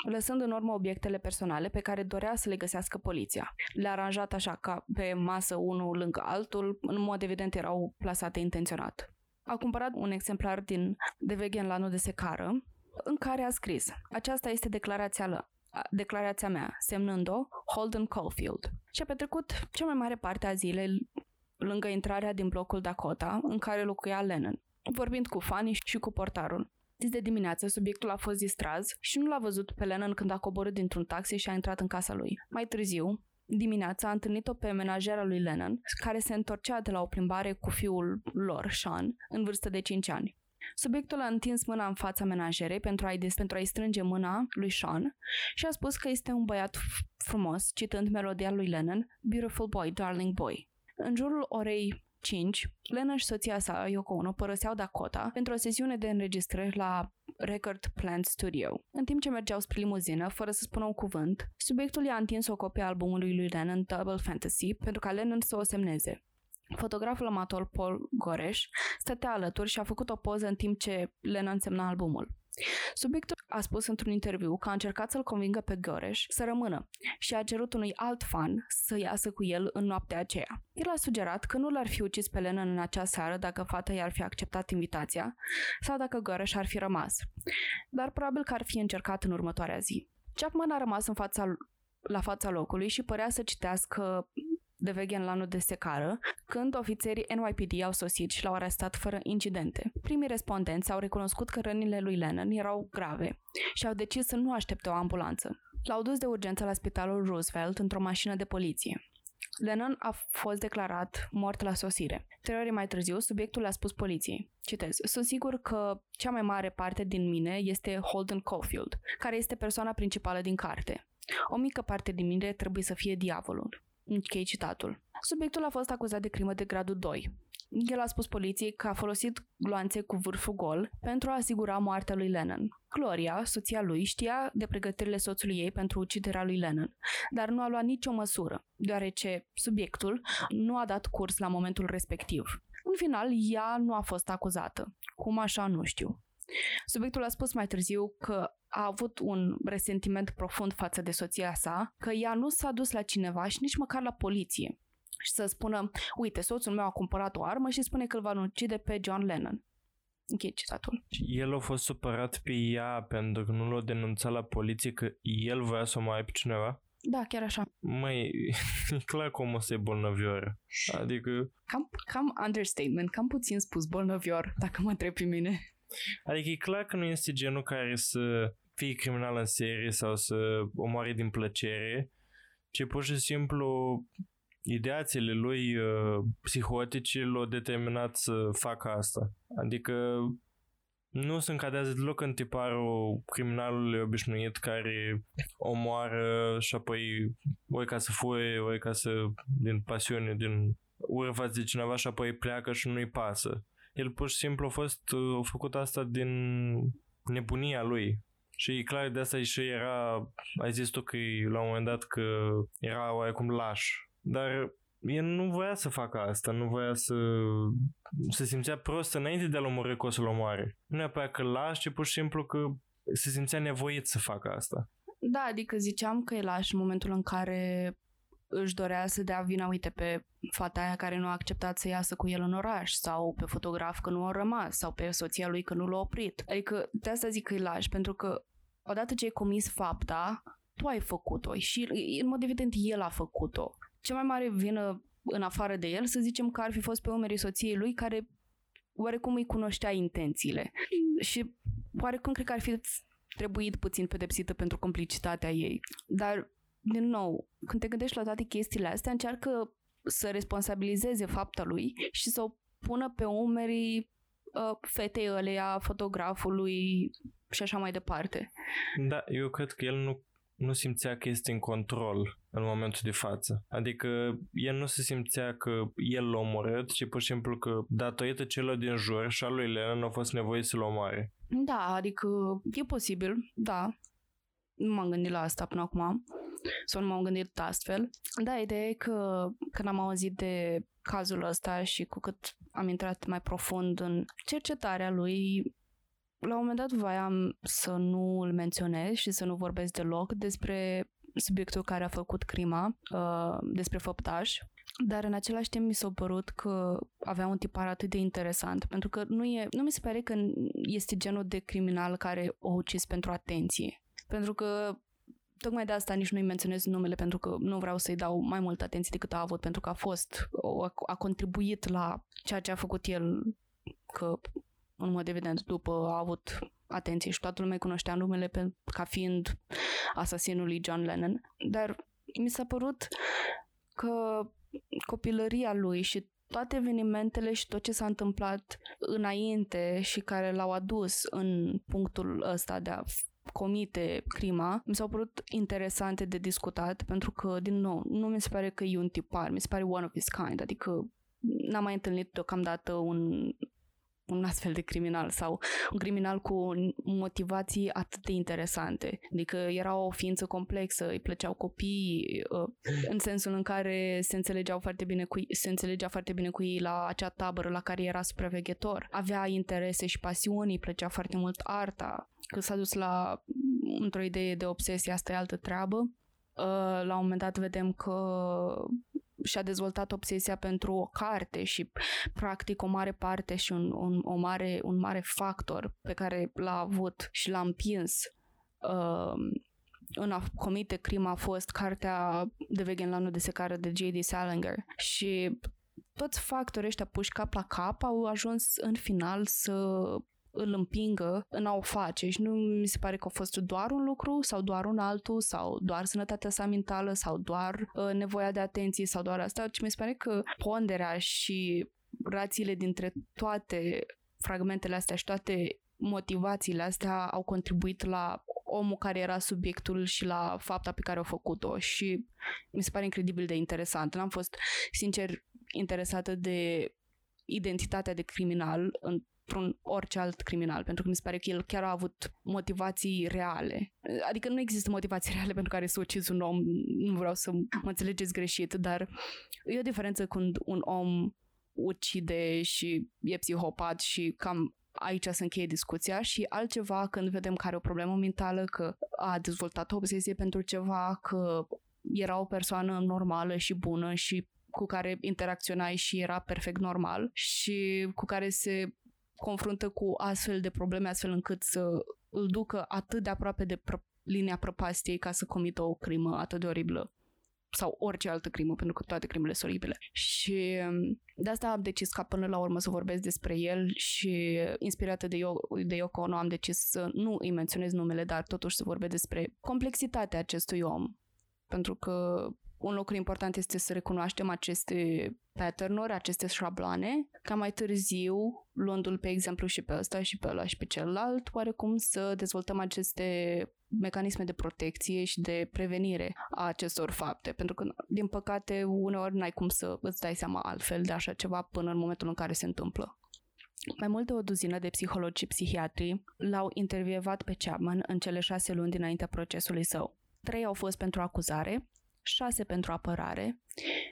lăsând în urmă obiectele personale pe care dorea să le găsească poliția. Le-a aranjat așa ca pe masă unul lângă altul, în mod evident erau plasate intenționat. A cumpărat un exemplar din De Vegan la nu de secară, în care a scris Aceasta este declarația lor declarația mea, semnând-o Holden Caulfield. Și a petrecut cea mai mare parte a zilei lângă intrarea din blocul Dakota, în care locuia Lennon, vorbind cu fanii și cu portarul. Dis de dimineață, subiectul a fost distraz și nu l-a văzut pe Lennon când a coborât dintr-un taxi și a intrat în casa lui. Mai târziu, dimineața, a întâlnit-o pe menajera lui Lennon, care se întorcea de la o plimbare cu fiul lor, Sean, în vârstă de 5 ani. Subiectul a întins mâna în fața menajerei pentru a-i, des- pentru a-i strânge mâna lui Sean și a spus că este un băiat f- frumos, citând melodia lui Lennon, Beautiful Boy, Darling Boy. În jurul orei 5, Lennon și soția sa, Yoko Ono, părăseau Dakota pentru o sesiune de înregistrări la Record Plant Studio. În timp ce mergeau spre limuzină, fără să spună un cuvânt, subiectul i-a întins o copie a albumului lui Lennon Double Fantasy pentru ca Lennon să o semneze. Fotograful amator Paul Goreș stătea alături și a făcut o poză în timp ce Lennon semna albumul. Subiectul a spus într-un interviu că a încercat să-l convingă pe Goreș să rămână și a cerut unui alt fan să iasă cu el în noaptea aceea. El a sugerat că nu l-ar fi ucis pe Lennon în acea seară dacă fata i-ar fi acceptat invitația sau dacă Goreș ar fi rămas, dar probabil că ar fi încercat în următoarea zi. Chapman a rămas în fața, la fața locului și părea să citească de vegan la anul de secară, când ofițerii NYPD au sosit și l-au arestat fără incidente. Primii respondenți au recunoscut că rănile lui Lennon erau grave și au decis să nu aștepte o ambulanță. L-au dus de urgență la spitalul Roosevelt într-o mașină de poliție. Lennon a fost declarat mort la sosire. Trei ore mai târziu, subiectul a spus poliției. Citez. Sunt sigur că cea mai mare parte din mine este Holden Caulfield, care este persoana principală din carte. O mică parte din mine trebuie să fie diavolul. Închei citatul. Subiectul a fost acuzat de crimă de gradul 2. El a spus poliției că a folosit gloanțe cu vârful gol pentru a asigura moartea lui Lennon. Gloria, soția lui, știa de pregătirile soțului ei pentru uciderea lui Lennon, dar nu a luat nicio măsură, deoarece subiectul nu a dat curs la momentul respectiv. În final, ea nu a fost acuzată. Cum așa, nu știu. Subiectul a spus mai târziu că a avut un resentiment profund față de soția sa, că ea nu s-a dus la cineva și nici măcar la poliție și să spună, uite, soțul meu a cumpărat o armă și spune că îl va ucide pe John Lennon. Închei citatul. Și el a fost supărat pe ea pentru că nu l-a denunțat la poliție că el voia să o mai pe cineva? Da, chiar așa. Măi, e clar că omul ăsta e bolnăvioară. Adică, Cam, cam understatement, cam puțin spus bolnăvior, dacă mă întreb pe mine. Adică e clar că nu este genul care să fie criminal în serie sau să omoare din plăcere, ci pur și simplu ideațiile lui uh, psihotice l-au determinat să facă asta. Adică nu se încadează deloc în tiparul criminalului obișnuit care omoară și apoi ori ca să fuie, ori ca să, din pasiune, din ură față de cineva și apoi pleacă și nu-i pasă. El pur și simplu a fost uh, a făcut asta din nebunia lui. Și e clar de asta și era, ai zis tu că e, la un moment dat că era oarecum laș. Dar el nu voia să facă asta, nu voia să se simțea prost înainte de a-l omorâ că o să-l omoare. Nu neapărat că laș, ci pur și simplu că se simțea nevoit să facă asta. Da, adică ziceam că e laș în momentul în care își dorea să dea vina, uite, pe fata aia care nu a acceptat să iasă cu el în oraș sau pe fotograf că nu a rămas sau pe soția lui că nu l-a oprit. Adică de asta zic că e laș, pentru că odată ce ai comis fapta, tu ai făcut-o și în mod evident el a făcut-o. Cea mai mare vină în afară de el, să zicem că ar fi fost pe umerii soției lui care oarecum îi cunoștea intențiile și oarecum cred că ar fi trebuit puțin pedepsită pentru complicitatea ei. Dar, din nou, când te gândești la toate chestiile astea, încearcă să responsabilizeze fapta lui și să o pună pe umerii uh, fetei ăleia, fotografului și așa mai departe. Da, eu cred că el nu, nu simțea că este în control în momentul de față. Adică el nu se simțea că el l-a omorât, ci pur și simplu că datorită celor din jur și a lui Lennon a fost nevoie să-l omoare. Da, adică e posibil, da. Nu m-am gândit la asta până acum. Sau nu m-am gândit astfel. Da, ideea e că când am auzit de cazul ăsta și cu cât am intrat mai profund în cercetarea lui, la un moment dat voiam să nu îl menționez și să nu vorbesc deloc despre subiectul care a făcut crima, uh, despre făptaș, dar în același timp mi s-a părut că avea un tipar atât de interesant, pentru că nu, e, nu mi se pare că este genul de criminal care o ucis pentru atenție. Pentru că tocmai de asta nici nu-i menționez numele pentru că nu vreau să-i dau mai multă atenție decât a avut, pentru că a fost, a, a contribuit la ceea ce a făcut el, că în mod evident după a avut atenție și toată lumea îi cunoștea numele pe, ca fiind asasinul lui John Lennon. Dar mi s-a părut că copilăria lui și toate evenimentele și tot ce s-a întâmplat înainte și care l-au adus în punctul ăsta de a comite crima, mi s-au părut interesante de discutat pentru că, din nou, nu mi se pare că e un tipar, mi se pare one of his kind, adică n-am mai întâlnit deocamdată un un astfel de criminal sau un criminal cu motivații atât de interesante. Adică era o ființă complexă, îi plăceau copii, uh, în sensul în care se înțelegeau foarte bine cu, se înțelegea foarte bine cu ei la acea tabără la care era supraveghetor. Avea interese și pasiuni, îi plăcea foarte mult arta. Că s-a dus la într-o idee de obsesie, asta e altă treabă. Uh, La un moment dat vedem că și-a dezvoltat obsesia pentru o carte și practic o mare parte și un, un, o mare, un mare factor pe care l-a avut și l-a împins uh, în a comite crima a fost cartea de Veganlanul de secare de J.D. Salinger și toți factorii ăștia puși cap la cap au ajuns în final să îl împingă în a o face și nu mi se pare că a fost doar un lucru sau doar un altul sau doar sănătatea sa mentală sau doar uh, nevoia de atenție sau doar asta, ci mi se pare că ponderea și rațiile dintre toate fragmentele astea și toate motivațiile astea au contribuit la omul care era subiectul și la fapta pe care a făcut-o și mi se pare incredibil de interesant. N-am fost, sincer, interesată de identitatea de criminal într-un orice alt criminal, pentru că mi se pare că el chiar a avut motivații reale. Adică nu există motivații reale pentru care să ucizi un om, nu vreau să mă înțelegeți greșit, dar e o diferență când un om ucide și e psihopat și cam aici se încheie discuția și altceva când vedem că are o problemă mentală, că a dezvoltat o obsesie pentru ceva, că era o persoană normală și bună și cu care interacționai și era perfect normal și cu care se confruntă cu astfel de probleme astfel încât să îl ducă atât de aproape de pră- linia prăpastiei ca să comită o crimă atât de oribilă sau orice altă crimă, pentru că toate crimele sunt oribile. Și um, de asta am decis ca până la urmă să vorbesc despre el și inspirată de, Yo- de Yoko Ono am decis să nu îi menționez numele, dar totuși să vorbesc despre complexitatea acestui om. Pentru că un lucru important este să recunoaștem aceste pattern-uri, aceste șabloane, ca mai târziu, luându-l pe exemplu și pe ăsta și pe ăla și pe celălalt, oarecum să dezvoltăm aceste mecanisme de protecție și de prevenire a acestor fapte. Pentru că, din păcate, uneori n-ai cum să îți dai seama altfel de așa ceva până în momentul în care se întâmplă. Mai mult de o duzină de psihologi și psihiatri l-au intervievat pe Chapman în cele șase luni dinaintea procesului său. Trei au fost pentru acuzare, șase pentru apărare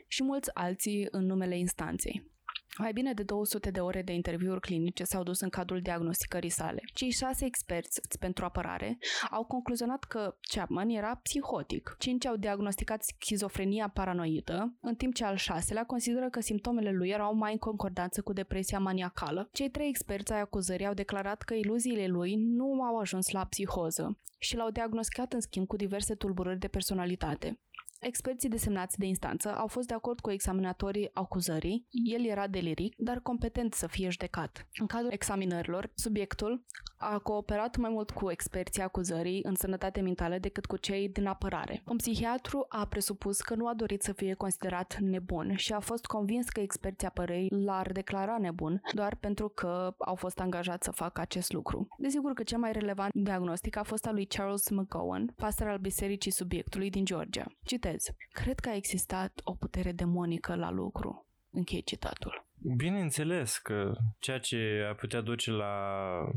și mulți alții în numele instanței. Mai bine de 200 de ore de interviuri clinice s-au dus în cadrul diagnosticării sale. Cei șase experți pentru apărare au concluzionat că Chapman era psihotic. Cinci au diagnosticat schizofrenia paranoidă, în timp ce al șaselea consideră că simptomele lui erau mai în concordanță cu depresia maniacală. Cei trei experți ai acuzării au declarat că iluziile lui nu au ajuns la psihoză și l-au diagnosticat în schimb cu diverse tulburări de personalitate. Experții desemnați de instanță au fost de acord cu examinatorii acuzării. El era deliric, dar competent să fie judecat. În cadrul examinărilor, subiectul a cooperat mai mult cu experții acuzării în sănătate mentală decât cu cei din apărare. Un psihiatru a presupus că nu a dorit să fie considerat nebun și a fost convins că experții apărării l-ar declara nebun doar pentru că au fost angajați să facă acest lucru. Desigur că cel mai relevant diagnostic a fost al lui Charles McGowan, pastor al bisericii subiectului din Georgia. Citez. Cred că a existat o putere demonică la lucru. Închei citatul. Bineînțeles că ceea ce ar putea duce la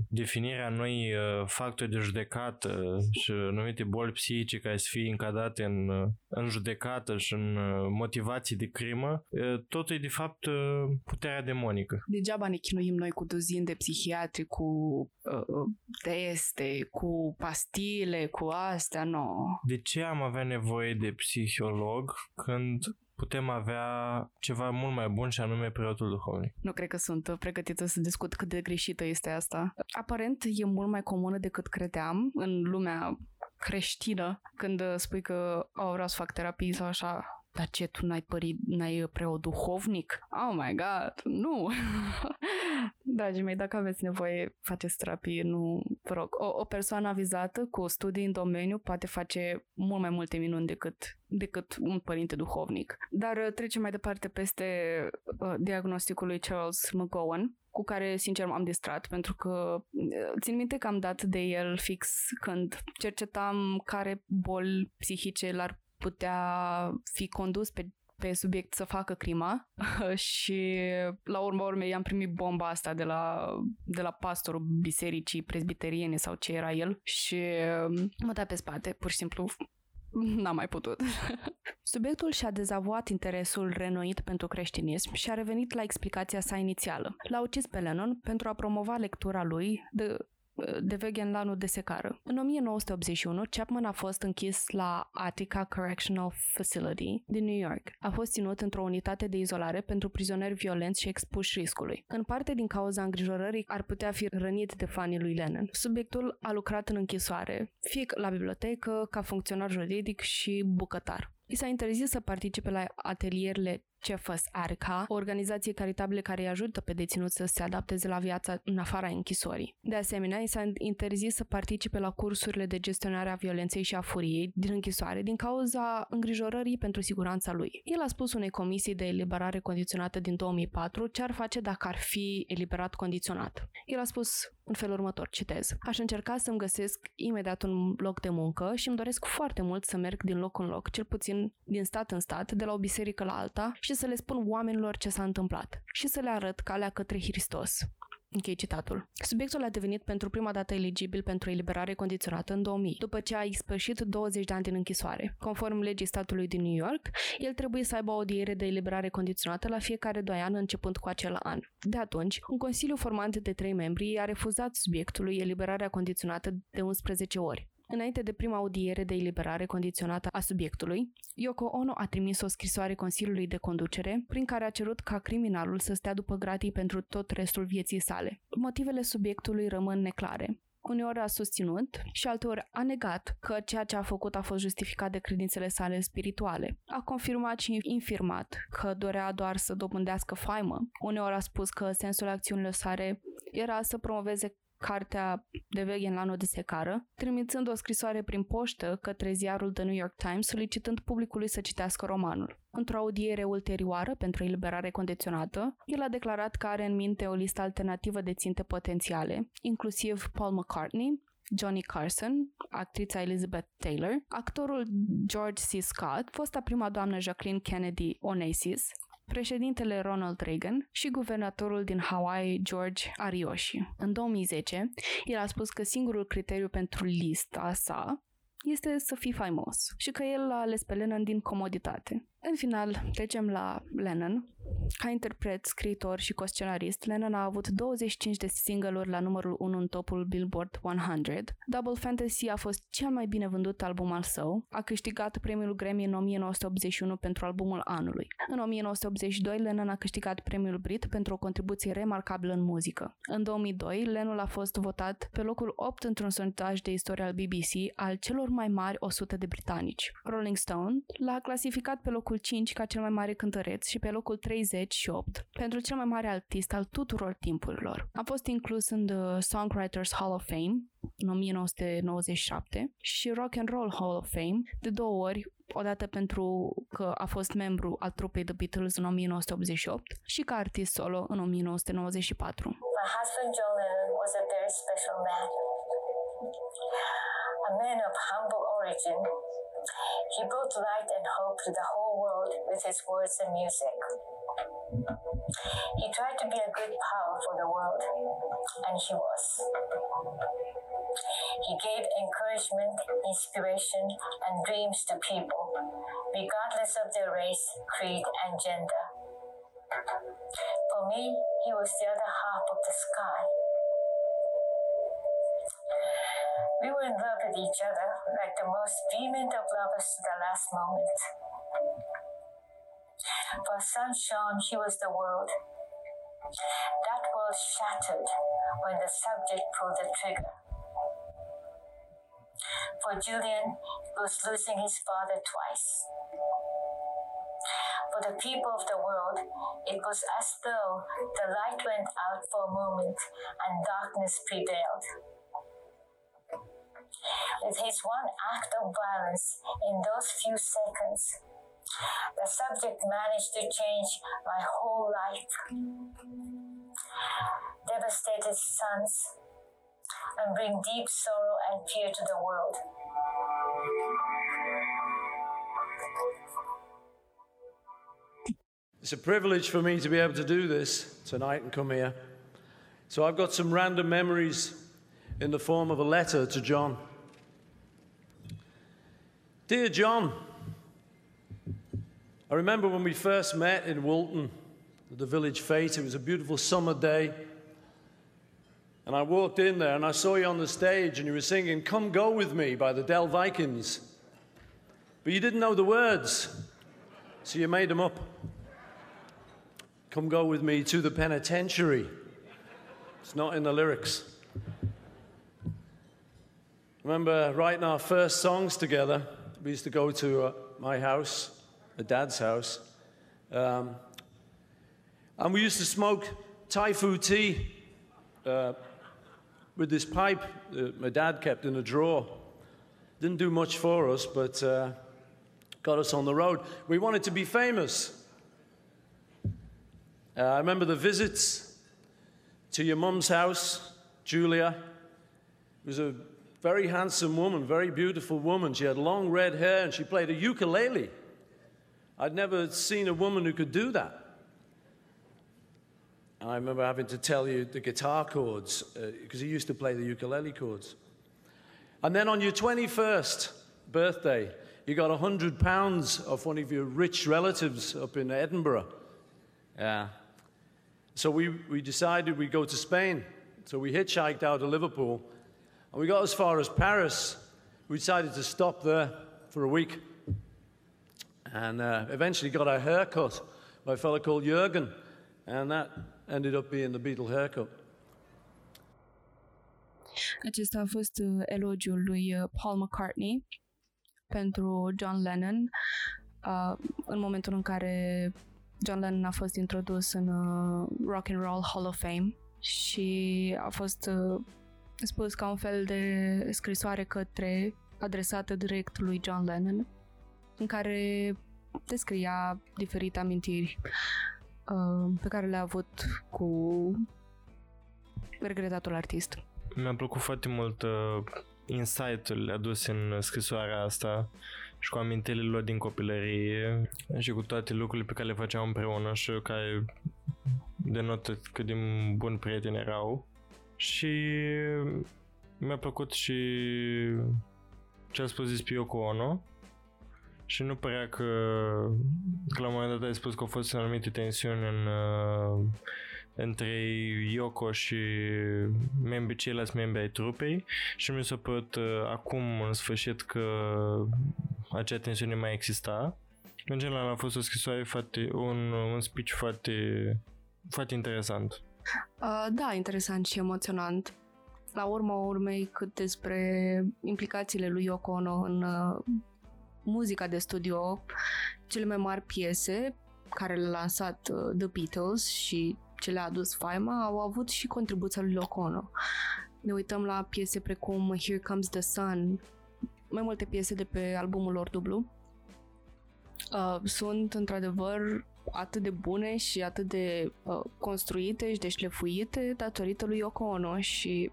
definirea noi uh, factori de judecată și numite boli psihice care să fie încadrate în, uh, în judecată și în uh, motivații de crimă, uh, totul e de fapt uh, puterea demonică. Degeaba ne chinuim noi cu duzini de psihiatri, cu uh, uh, teste, cu pastile, cu astea, nu. No. De ce am avea nevoie de psiholog când putem avea ceva mult mai bun și anume preotul duhovnic. Nu cred că sunt pregătită să discut cât de greșită este asta. Aparent e mult mai comună decât credeam în lumea creștină când spui că oh, vreau să fac terapii sau așa dar ce, tu n-ai, pări, n-ai preot duhovnic? Oh my god, nu! Dragii mei, dacă aveți nevoie, faceți terapie, nu, vă rog. O, o persoană avizată cu studii în domeniu poate face mult mai multe minuni decât, decât un părinte duhovnic. Dar uh, trecem mai departe peste uh, diagnosticul lui Charles McGowan, cu care, sincer, m-am distrat, pentru că uh, țin minte că am dat de el fix când cercetam care boli psihice l-ar putea fi condus pe pe subiect să facă crima și la urma urmei am primit bomba asta de la, de la pastorul bisericii presbiteriene sau ce era el și mă da pe spate, pur și simplu N-am mai putut. Subiectul și-a dezavoat interesul renoit pentru creștinism și a revenit la explicația sa inițială. L-a ucis pe Lennon pentru a promova lectura lui de de vegan la anul de secară. În 1981, Chapman a fost închis la Attica Correctional Facility din New York. A fost ținut într-o unitate de izolare pentru prizonieri violenți și expuși riscului. În parte din cauza îngrijorării ar putea fi rănit de fanii lui Lennon. Subiectul a lucrat în închisoare, fie la bibliotecă, ca funcționar juridic și bucătar. I s-a interzis să participe la atelierele CFS Arca, o organizație caritabilă care îi ajută pe deținuți să se adapteze la viața în afara închisorii. De asemenea, i s-a interzis să participe la cursurile de gestionare a violenței și a furiei din închisoare din cauza îngrijorării pentru siguranța lui. El a spus unei comisii de eliberare condiționată din 2004 ce ar face dacă ar fi eliberat condiționat. El a spus în felul următor, citez. Aș încerca să-mi găsesc imediat un loc de muncă și îmi doresc foarte mult să merg din loc în loc, cel puțin din stat în stat, de la o biserică la alta și să le spun oamenilor ce s-a întâmplat și să le arăt calea către Hristos. Închei citatul. Subiectul a devenit pentru prima dată eligibil pentru eliberare condiționată în 2000, după ce a ispășit 20 de ani din închisoare. Conform legii statului din New York, el trebuie să aibă o audiere de eliberare condiționată la fiecare doi ani începând cu acel an. De atunci, un consiliu format de trei membri a refuzat subiectului eliberarea condiționată de 11 ori. Înainte de prima audiere de eliberare condiționată a subiectului, Yoko Ono a trimis o scrisoare Consiliului de Conducere prin care a cerut ca criminalul să stea după gratii pentru tot restul vieții sale. Motivele subiectului rămân neclare. Uneori a susținut și alteori a negat că ceea ce a făcut a fost justificat de credințele sale spirituale. A confirmat și infirmat că dorea doar să dobândească faimă. Uneori a spus că sensul acțiunilor sale era să promoveze cartea de veche în anul de secară, trimițând o scrisoare prin poștă către ziarul The New York Times solicitând publicului să citească romanul. Într-o audiere ulterioară pentru eliberare condiționată, el a declarat că are în minte o listă alternativă de ținte potențiale, inclusiv Paul McCartney, Johnny Carson, actrița Elizabeth Taylor, actorul George C. Scott, fosta prima doamnă Jacqueline Kennedy Onassis, președintele Ronald Reagan și guvernatorul din Hawaii George Ariyoshi. În 2010, el a spus că singurul criteriu pentru lista sa este să fii faimos și că el l-a ales pe Lennon din comoditate. În final, trecem la Lennon. Ca interpret, scriitor și coscenarist, Lennon a avut 25 de single-uri la numărul 1 în topul Billboard 100. Double Fantasy a fost cel mai bine vândut album al său. A câștigat premiul Grammy în 1981 pentru albumul anului. În 1982, Lennon a câștigat premiul Brit pentru o contribuție remarcabilă în muzică. În 2002, Lennon a fost votat pe locul 8 într-un sondaj de istorie al BBC al celor mai mari 100 de britanici. Rolling Stone l-a clasificat pe locul 5 ca cel mai mare cântăreț și pe locul 38 pentru cel mai mare artist al tuturor timpurilor. A fost inclus în The Songwriters Hall of Fame în 1997 și Rock and Roll Hall of Fame de două ori, odată pentru că a fost membru al trupei The Beatles în 1988 și ca artist solo în 1994. My husband John Lennon was a very special man. A man of humble origin, he brought light and hope to the whole world with his words and music. He tried to be a good power for the world, and he was. He gave encouragement, inspiration, and dreams to people, regardless of their race, creed, and gender. For me, he was the other half of the sky. We were in love with each other, like the most vehement of lovers to the last moment. For sun shone, he was the world. That world shattered when the subject pulled the trigger. For Julian, it was losing his father twice. For the people of the world, it was as though the light went out for a moment and darkness prevailed. With his one act of violence in those few seconds, the subject managed to change my whole life. Devastated sons and bring deep sorrow and fear to the world. It's a privilege for me to be able to do this tonight and come here. So I've got some random memories in the form of a letter to John. Dear John, I remember when we first met in Woolton at the village fete. It was a beautiful summer day. And I walked in there and I saw you on the stage and you were singing Come Go With Me by the Del Vikings. But you didn't know the words, so you made them up. Come go with me to the penitentiary. It's not in the lyrics. Remember writing our first songs together. We used to go to uh, my house, a dad's house, um, and we used to smoke Thai food tea uh, with this pipe that my dad kept in a drawer. Didn't do much for us, but uh, got us on the road. We wanted to be famous. Uh, I remember the visits to your mum's house, Julia. It was a very handsome woman, very beautiful woman. She had long red hair and she played a ukulele. I'd never seen a woman who could do that. And I remember having to tell you the guitar chords uh, because he used to play the ukulele chords. And then on your 21st birthday, you got 100 pounds off one of your rich relatives up in Edinburgh. Yeah. So we, we decided we'd go to Spain. So we hitchhiked out of Liverpool and we got as far as Paris. We decided to stop there for a week and uh, eventually got our hair cut by a fellow called Jurgen. And that ended up being the Beatle haircut. Acesta a fost elogiul lui Paul McCartney pentru John Lennon uh, în momentul în care John Lennon a fost introdus în uh, Rock and Roll Hall of Fame și a fost uh, spus ca un fel de scrisoare către adresată direct lui John Lennon, în care descria diferite amintiri uh, pe care le-a avut cu regretatul artist. Mi-a plăcut foarte mult uh, insight-ul adus în scrisoarea asta și cu amintirile lor din copilărie și cu toate lucrurile pe care le făceau împreună și care denotă cât de bun prieteni erau. Și mi-a plăcut și ce a spus despre Yoko Ono și nu părea că, că la un moment dat ai spus că au fost anumite tensiuni în, uh, între Yoko și membrii, ceilalți membri ai trupei și mi s-a părut uh, acum în sfârșit că acea tensiune mai exista. În general a fost o scrisoare foarte, un, un speech foarte, foarte interesant. Uh, da, interesant și emoționant. La urma urmei, cât despre implicațiile lui Yoko Ono în uh, muzica de studio, cele mai mari piese care le-a lansat uh, The Beatles și ce le-a adus faima au avut și contribuția lui Yoko Ono. Ne uităm la piese precum Here Comes the Sun, mai multe piese de pe albumul lor dublu. Uh, sunt într-adevăr atât de bune și atât de uh, construite și de șlefuite datorită lui Yoko Ono și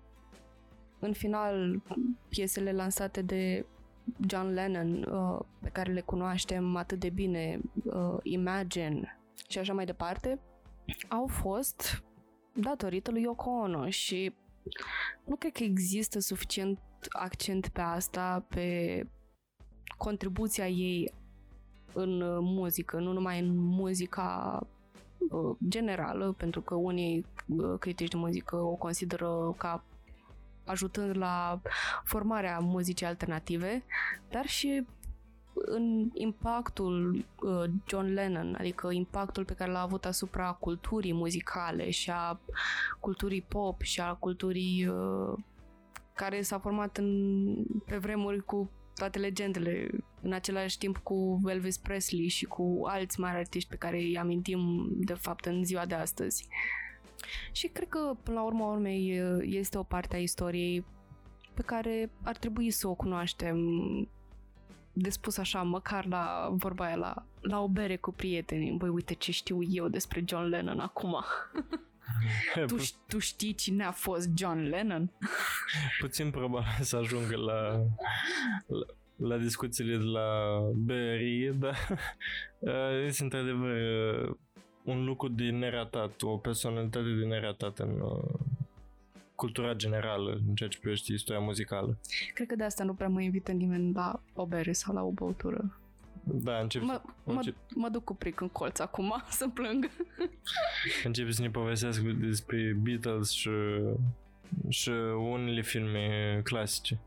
în final piesele lansate de John Lennon uh, pe care le cunoaștem atât de bine, uh, Imagine și așa mai departe, au fost datorită lui Yoko Ono și nu cred că există suficient accent pe asta, pe contribuția ei în uh, muzică, nu numai în muzica uh, generală, pentru că unii uh, critici de muzică o consideră ca ajutând la formarea muzicii alternative, dar și în impactul uh, John Lennon, adică impactul pe care l-a avut asupra culturii muzicale și a culturii pop și a culturii uh, care s-a format în, pe vremuri cu toate legendele, în același timp cu Elvis Presley și cu alți mari artiști pe care îi amintim de fapt în ziua de astăzi. Și cred că, până la urma urmei, este o parte a istoriei pe care ar trebui să o cunoaștem de spus așa, măcar la vorba aia, la, la o bere cu prietenii. Băi, uite ce știu eu despre John Lennon acum. tu, ș- tu știi cine a fost John Lennon? Puțin probabil să ajungă la, la, la discuțiile de la berie, dar uh, este într-adevăr uh, un lucru de neratat, o personalitate de neratat în uh, cultura generală, în ceea ce privește istoria muzicală. Cred că de asta nu prea mă invită nimeni la o bere sau la o băutură. Da, încep, Mă, mă, încep, mă duc cu pric în colț acum să plâng. începe să ne povestească despre Beatles și, și unele filme clasice.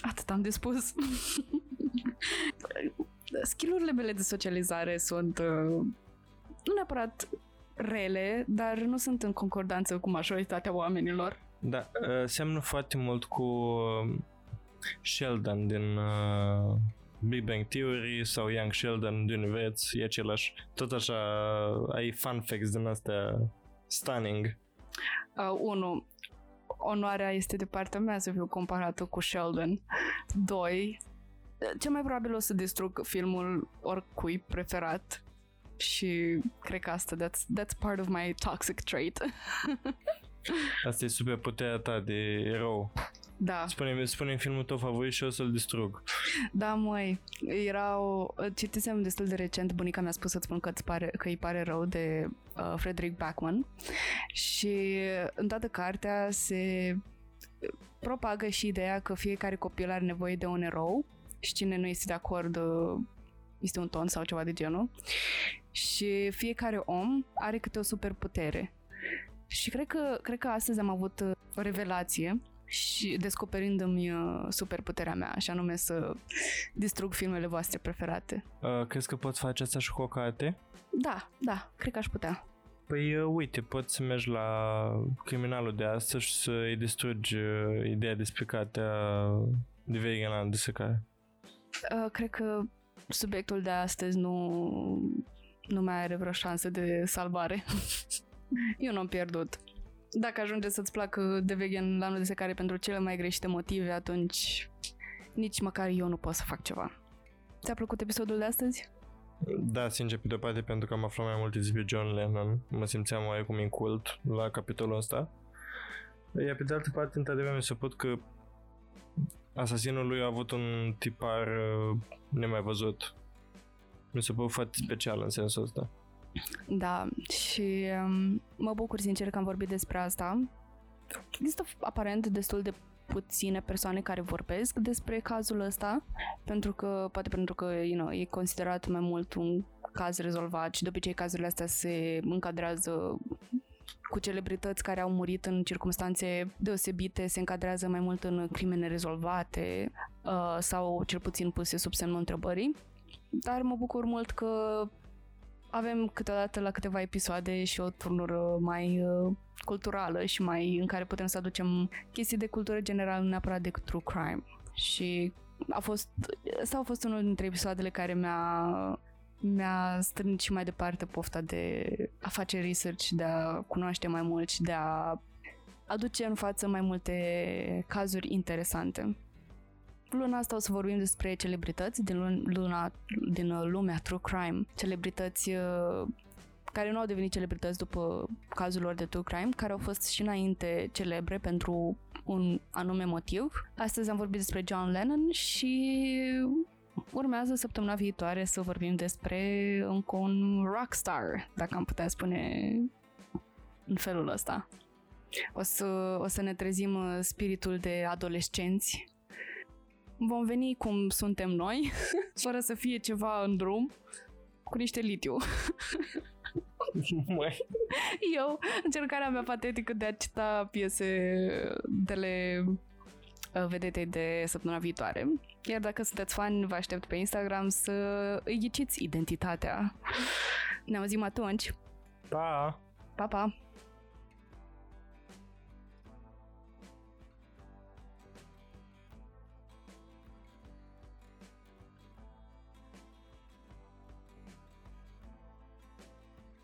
Atât am de spus. Skillurile mele de socializare sunt uh, nu neapărat rele, dar nu sunt în concordanță cu majoritatea oamenilor. Da, uh, seamănă foarte mult cu uh, Sheldon din uh, Big Bang Theory sau Young Sheldon din Veț, e același. Tot așa, ai fun facts din astea stunning. Uh, unu, onoarea este de partea mea să fiu comparată cu Sheldon. Doi, cel mai probabil o să distrug filmul oricui preferat și cred că asta, that's, that's part of my toxic trait. Asta e super puterea ta de erou. Da, Spune-mi, spune filmul tău favorit și o să-l distrug. da, măi, era o... Citisem destul de recent, bunica mi-a spus să-ți spun că, îți pare, că îi pare rău de uh, Frederick Backman și în toată cartea se propagă și ideea că fiecare copil are nevoie de un erou și cine nu este de acord uh, este un ton sau ceva de genul și fiecare om are câte o superputere. Și cred că, cred că astăzi am avut uh, o revelație și descoperindu-mi uh, superputerea mea, și anume să distrug filmele voastre preferate. Uh, crezi că poți face asta și cu o carte? Da, da, cred că aș putea. Păi uh, uite, poți să mergi la criminalul de astăzi și să îi distrugi uh, ideea despre cartea de Wegeland de secare. Uh, cred că subiectul de astăzi nu, nu mai are vreo șansă de salvare. Eu nu am pierdut. Dacă ajunge să-ți placă de vegan la anul de secare pentru cele mai greșite motive, atunci nici măcar eu nu pot să fac ceva. Ți-a plăcut episodul de astăzi? Da, sincer, pe de-o parte, pentru că am aflat mai multe despre John Lennon, mă simțeam oarecum incult la capitolul ăsta. Iar pe de altă parte, într-adevăr, mi s-a părut că asasinul lui a avut un tipar uh, nemai văzut. Mi s-a părut foarte special în sensul ăsta. Da, și um, mă bucur sincer că am vorbit despre asta. Există aparent destul de puține persoane care vorbesc despre cazul ăsta, pentru că, poate pentru că, you know, e considerat mai mult un caz rezolvat și de obicei cazurile astea se încadrează cu celebrități care au murit în circunstanțe deosebite, se încadrează mai mult în crime nerezolvate uh, sau cel puțin puse sub semnul întrebării. Dar mă bucur mult că avem câteodată la câteva episoade și o turnură mai uh, culturală și mai în care putem să aducem chestii de cultură generală, nu neapărat de true crime. Și a fost, asta a fost unul dintre episoadele care mi-a mi-a strânit și mai departe pofta de a face research, de a cunoaște mai mult și de a aduce în față mai multe cazuri interesante. Luna asta o să vorbim despre celebrități din, lun- luna, din lumea true crime. Celebrități uh, care nu au devenit celebrități după cazul lor de true crime, care au fost și înainte celebre pentru un anume motiv. Astăzi am vorbit despre John Lennon și urmează săptămâna viitoare să vorbim despre încă un rockstar, dacă am putea spune în felul ăsta. O să, o să ne trezim uh, spiritul de adolescenți. Vom veni cum suntem noi, fără să fie ceva în drum, cu niște litiu. Mai. Eu, încercarea mea patetică de a cita piese de le uh, vedetei de săptămâna viitoare. Iar dacă sunteți fani, vă aștept pe Instagram să îi ghiciți identitatea. Ne auzim atunci. Pa! Pa, pa!